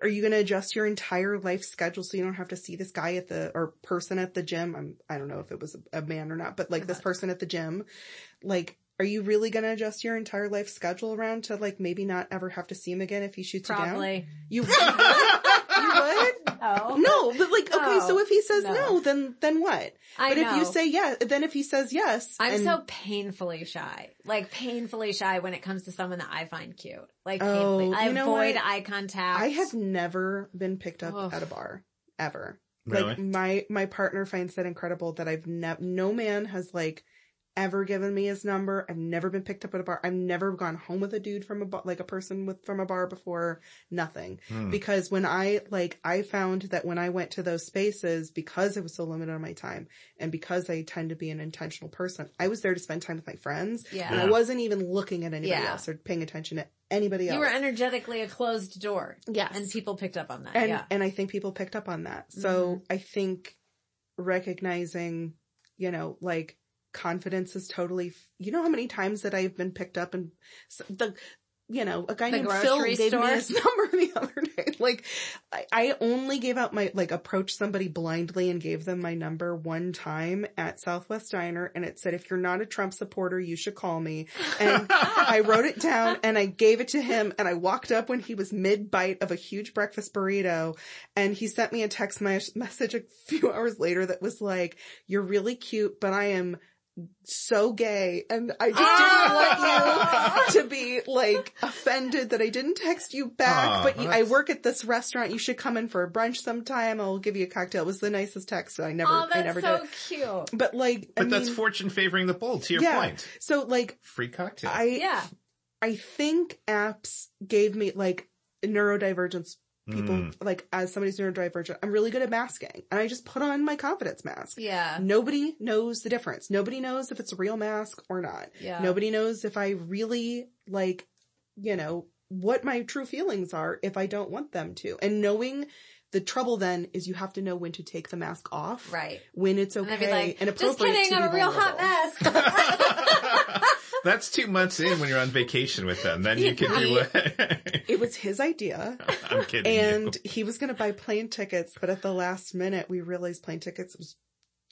Speaker 3: are you going to adjust your entire life schedule so you don't have to see this guy at the, or person at the gym? I'm, I don't know if it was a, a man or not, but like this person at the gym, like, are you really going to adjust your entire life schedule around to like maybe not ever have to see him again if he shoots
Speaker 2: Probably.
Speaker 3: you down? You would? you would?
Speaker 2: Oh.
Speaker 3: No, but like, okay,
Speaker 2: No.
Speaker 3: so oh. if he says
Speaker 2: No.
Speaker 3: no, then, then what?
Speaker 2: I
Speaker 3: but if you say yes, then if he says yes,
Speaker 2: I'm
Speaker 3: and-
Speaker 2: so painfully shy. Like painfully shy when it comes to someone that I find cute. Like
Speaker 3: Oh,
Speaker 2: painfully. I
Speaker 3: you know
Speaker 2: avoid
Speaker 3: what?
Speaker 2: eye contact.
Speaker 3: I have never been picked up
Speaker 2: Ugh.
Speaker 3: at a bar ever.
Speaker 1: Really?
Speaker 3: Like my my partner finds that incredible that I've never no man has like ever given me his number. I've never been picked up at a bar. I've never gone home with a dude from a bar, like a person with from a bar before. Nothing.
Speaker 1: Hmm.
Speaker 3: Because when I like I found that when I went to those spaces because it was so limited on my time and because I tend to be an intentional person, I was there to spend time with my friends.
Speaker 2: Yeah.
Speaker 3: And I wasn't even looking at anybody
Speaker 2: Yeah.
Speaker 3: else or paying attention to anybody else.
Speaker 2: you were energetically a closed door.
Speaker 3: Yes.
Speaker 2: And people picked up on that.
Speaker 3: and
Speaker 2: yeah.
Speaker 3: and I think people picked up on that. So I think recognizing, you know, like confidence is totally. f- You know how many times that I've been picked up and the. You know, a guy
Speaker 2: The
Speaker 3: named Phil gave
Speaker 2: store?
Speaker 3: me his number the other day. Like, I, I only gave out my, like, approached somebody blindly and gave them my number one time at Southwest Diner and it said, if you're not a Trump supporter, you should call me. And I wrote it down and I gave it to him and I walked up when he was mid bite of a huge breakfast burrito and he sent me a text mes- message a few hours later that was like, you're really cute, but I am so gay and I just didn't want you to be like offended that I didn't text you back,
Speaker 1: Aw,
Speaker 3: but you, I work at this restaurant. You should come in for a brunch sometime. I'll give you a cocktail. It was the nicest text. So I never,
Speaker 2: oh,
Speaker 3: I never
Speaker 2: so
Speaker 3: did. it.
Speaker 2: cute.
Speaker 3: But like, I
Speaker 1: But that's
Speaker 3: mean,
Speaker 1: fortune favoring the bold to your
Speaker 3: yeah.
Speaker 1: point.
Speaker 3: So like,
Speaker 1: Free cocktail.
Speaker 3: I,
Speaker 2: Yeah.
Speaker 3: I think apps gave me like neurodivergence people,
Speaker 1: Mm.
Speaker 3: like as somebody's neurodivergent, I'm really good at masking and I just put on my confidence mask.
Speaker 2: Yeah.
Speaker 3: Nobody knows the difference. Nobody knows if it's a real mask or not.
Speaker 2: Yeah.
Speaker 3: Nobody knows if I really like, you know, what my true feelings are if I don't want them to. And knowing the trouble then is you have to know when to take the mask off.
Speaker 2: Right.
Speaker 3: When it's
Speaker 2: And
Speaker 3: okay
Speaker 2: I'd be like,
Speaker 3: and
Speaker 2: just kidding,
Speaker 3: to
Speaker 2: I'm
Speaker 3: be
Speaker 2: a real
Speaker 3: vulnerable.
Speaker 2: hot mess.
Speaker 1: That's two months in when you're on vacation with them. Then you can do what?
Speaker 3: It was his idea.
Speaker 1: I'm kidding.
Speaker 3: and
Speaker 1: you.
Speaker 3: he was going to buy plane tickets, but at the last minute we realized plane tickets was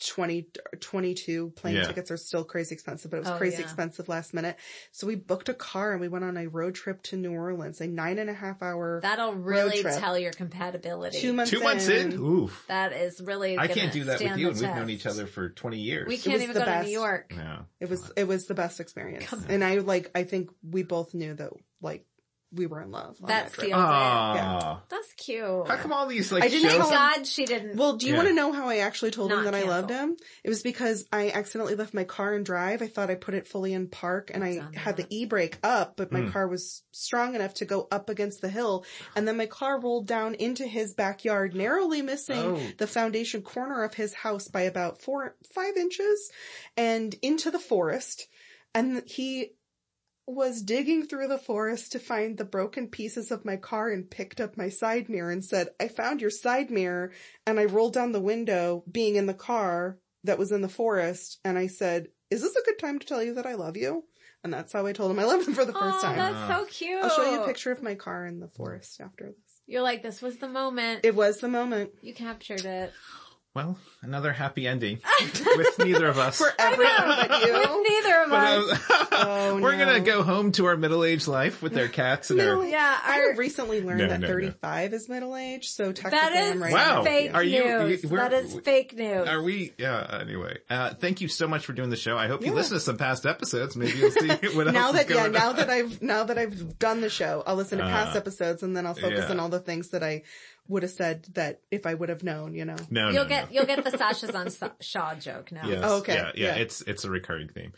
Speaker 3: 20, 22 plane
Speaker 1: Yeah.
Speaker 3: tickets are still crazy expensive, but it was
Speaker 2: Oh,
Speaker 3: crazy
Speaker 2: yeah.
Speaker 3: expensive last minute. So we booked a car and we went on a road trip to New Orleans, a nine and a half hour,
Speaker 2: That'll really
Speaker 3: trip.
Speaker 2: tell your compatibility.
Speaker 3: two months
Speaker 1: Two months in? Oof.
Speaker 2: That is really.
Speaker 1: I can't do that with you, and we've known each other for 20 years.
Speaker 2: We can't even
Speaker 3: the
Speaker 2: go to. New York.
Speaker 1: No.
Speaker 3: It was, it was the best experience. And I like, I think we both knew that like we were in love. On
Speaker 2: That's
Speaker 3: that trip.
Speaker 2: the-
Speaker 1: Aw.
Speaker 2: That's cute.
Speaker 1: How come all these like
Speaker 3: I didn't
Speaker 1: shows?
Speaker 3: tell him-
Speaker 2: God, she didn't.
Speaker 3: Well, do you
Speaker 1: Yeah.
Speaker 3: want to know how I actually told him
Speaker 2: Not
Speaker 3: that I loved him? It was because I accidentally left my car in drive. I thought I put it fully in park and I
Speaker 2: done
Speaker 3: had the e-brake up, but my hmm. car was strong enough to go up against the hill. And then my car rolled down into his backyard, narrowly missing
Speaker 1: Oh.
Speaker 3: the foundation corner of his house by about four, five inches and into the forest. And he was digging through the forest to find the broken pieces of my car and picked up my side mirror and said, I found your side mirror and I rolled down the window being in the car that was in the forest and I said, is this a good time to tell you that I love you? And that's how I told him I loved him for the first
Speaker 2: oh,
Speaker 3: time.
Speaker 2: that's so cute.
Speaker 3: I'll show you a picture of my car in the forest after this.
Speaker 2: You're like, this was the moment.
Speaker 3: It was the moment
Speaker 2: you captured it.
Speaker 1: Well, another happy ending with neither of us.
Speaker 3: for everyone but
Speaker 2: With neither of from us.
Speaker 3: Oh,
Speaker 1: We're
Speaker 3: no.
Speaker 1: gonna go home to our middle-aged life with our cats and our.
Speaker 2: Yeah,
Speaker 3: I
Speaker 2: our,
Speaker 3: have recently learned
Speaker 1: No,
Speaker 3: that
Speaker 1: no, no.
Speaker 3: 35 is middle age, so technically
Speaker 2: that is
Speaker 3: I'm right.
Speaker 1: Wow.
Speaker 2: fake
Speaker 1: Are you-
Speaker 2: news.
Speaker 1: you-
Speaker 2: that is fake news.
Speaker 1: Are we? Yeah. Anyway, uh, thank you so much for doing the show. I hope you listen to some past episodes. Maybe you'll see what else
Speaker 3: now
Speaker 1: is
Speaker 3: that yeah,
Speaker 1: going
Speaker 3: now that I've now that I've done the show, I'll listen to past episodes and then I'll focus
Speaker 1: yeah.
Speaker 3: on all the things that I would have said that if I would have known, you know.
Speaker 1: no,
Speaker 2: You'll
Speaker 1: no,
Speaker 2: get
Speaker 1: no.
Speaker 2: you'll get the Sasha's on Shaw joke now.
Speaker 1: Yes.
Speaker 3: Oh, okay.
Speaker 1: Yeah, yeah,
Speaker 3: Yeah.
Speaker 1: It's it's a recurring theme.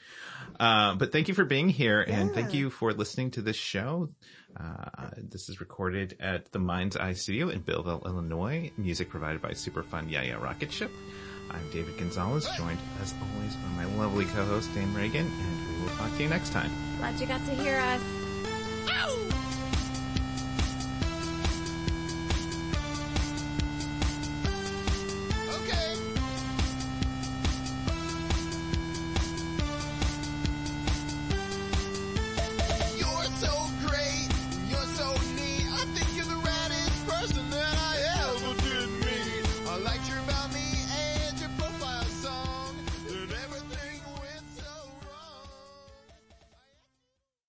Speaker 1: Uh, but thank you for being here, and thank you for listening to this show. Uh, this is recorded at the Mind's Eye Studio in Belleville, Illinois. Music provided by Superfun Yeah Yeah Rocket Ship. I'm David Gonzalez, joined as always by my lovely co-host Dame Reagan, and we will talk to you next time.
Speaker 2: Glad you got to hear us.
Speaker 4: Ow!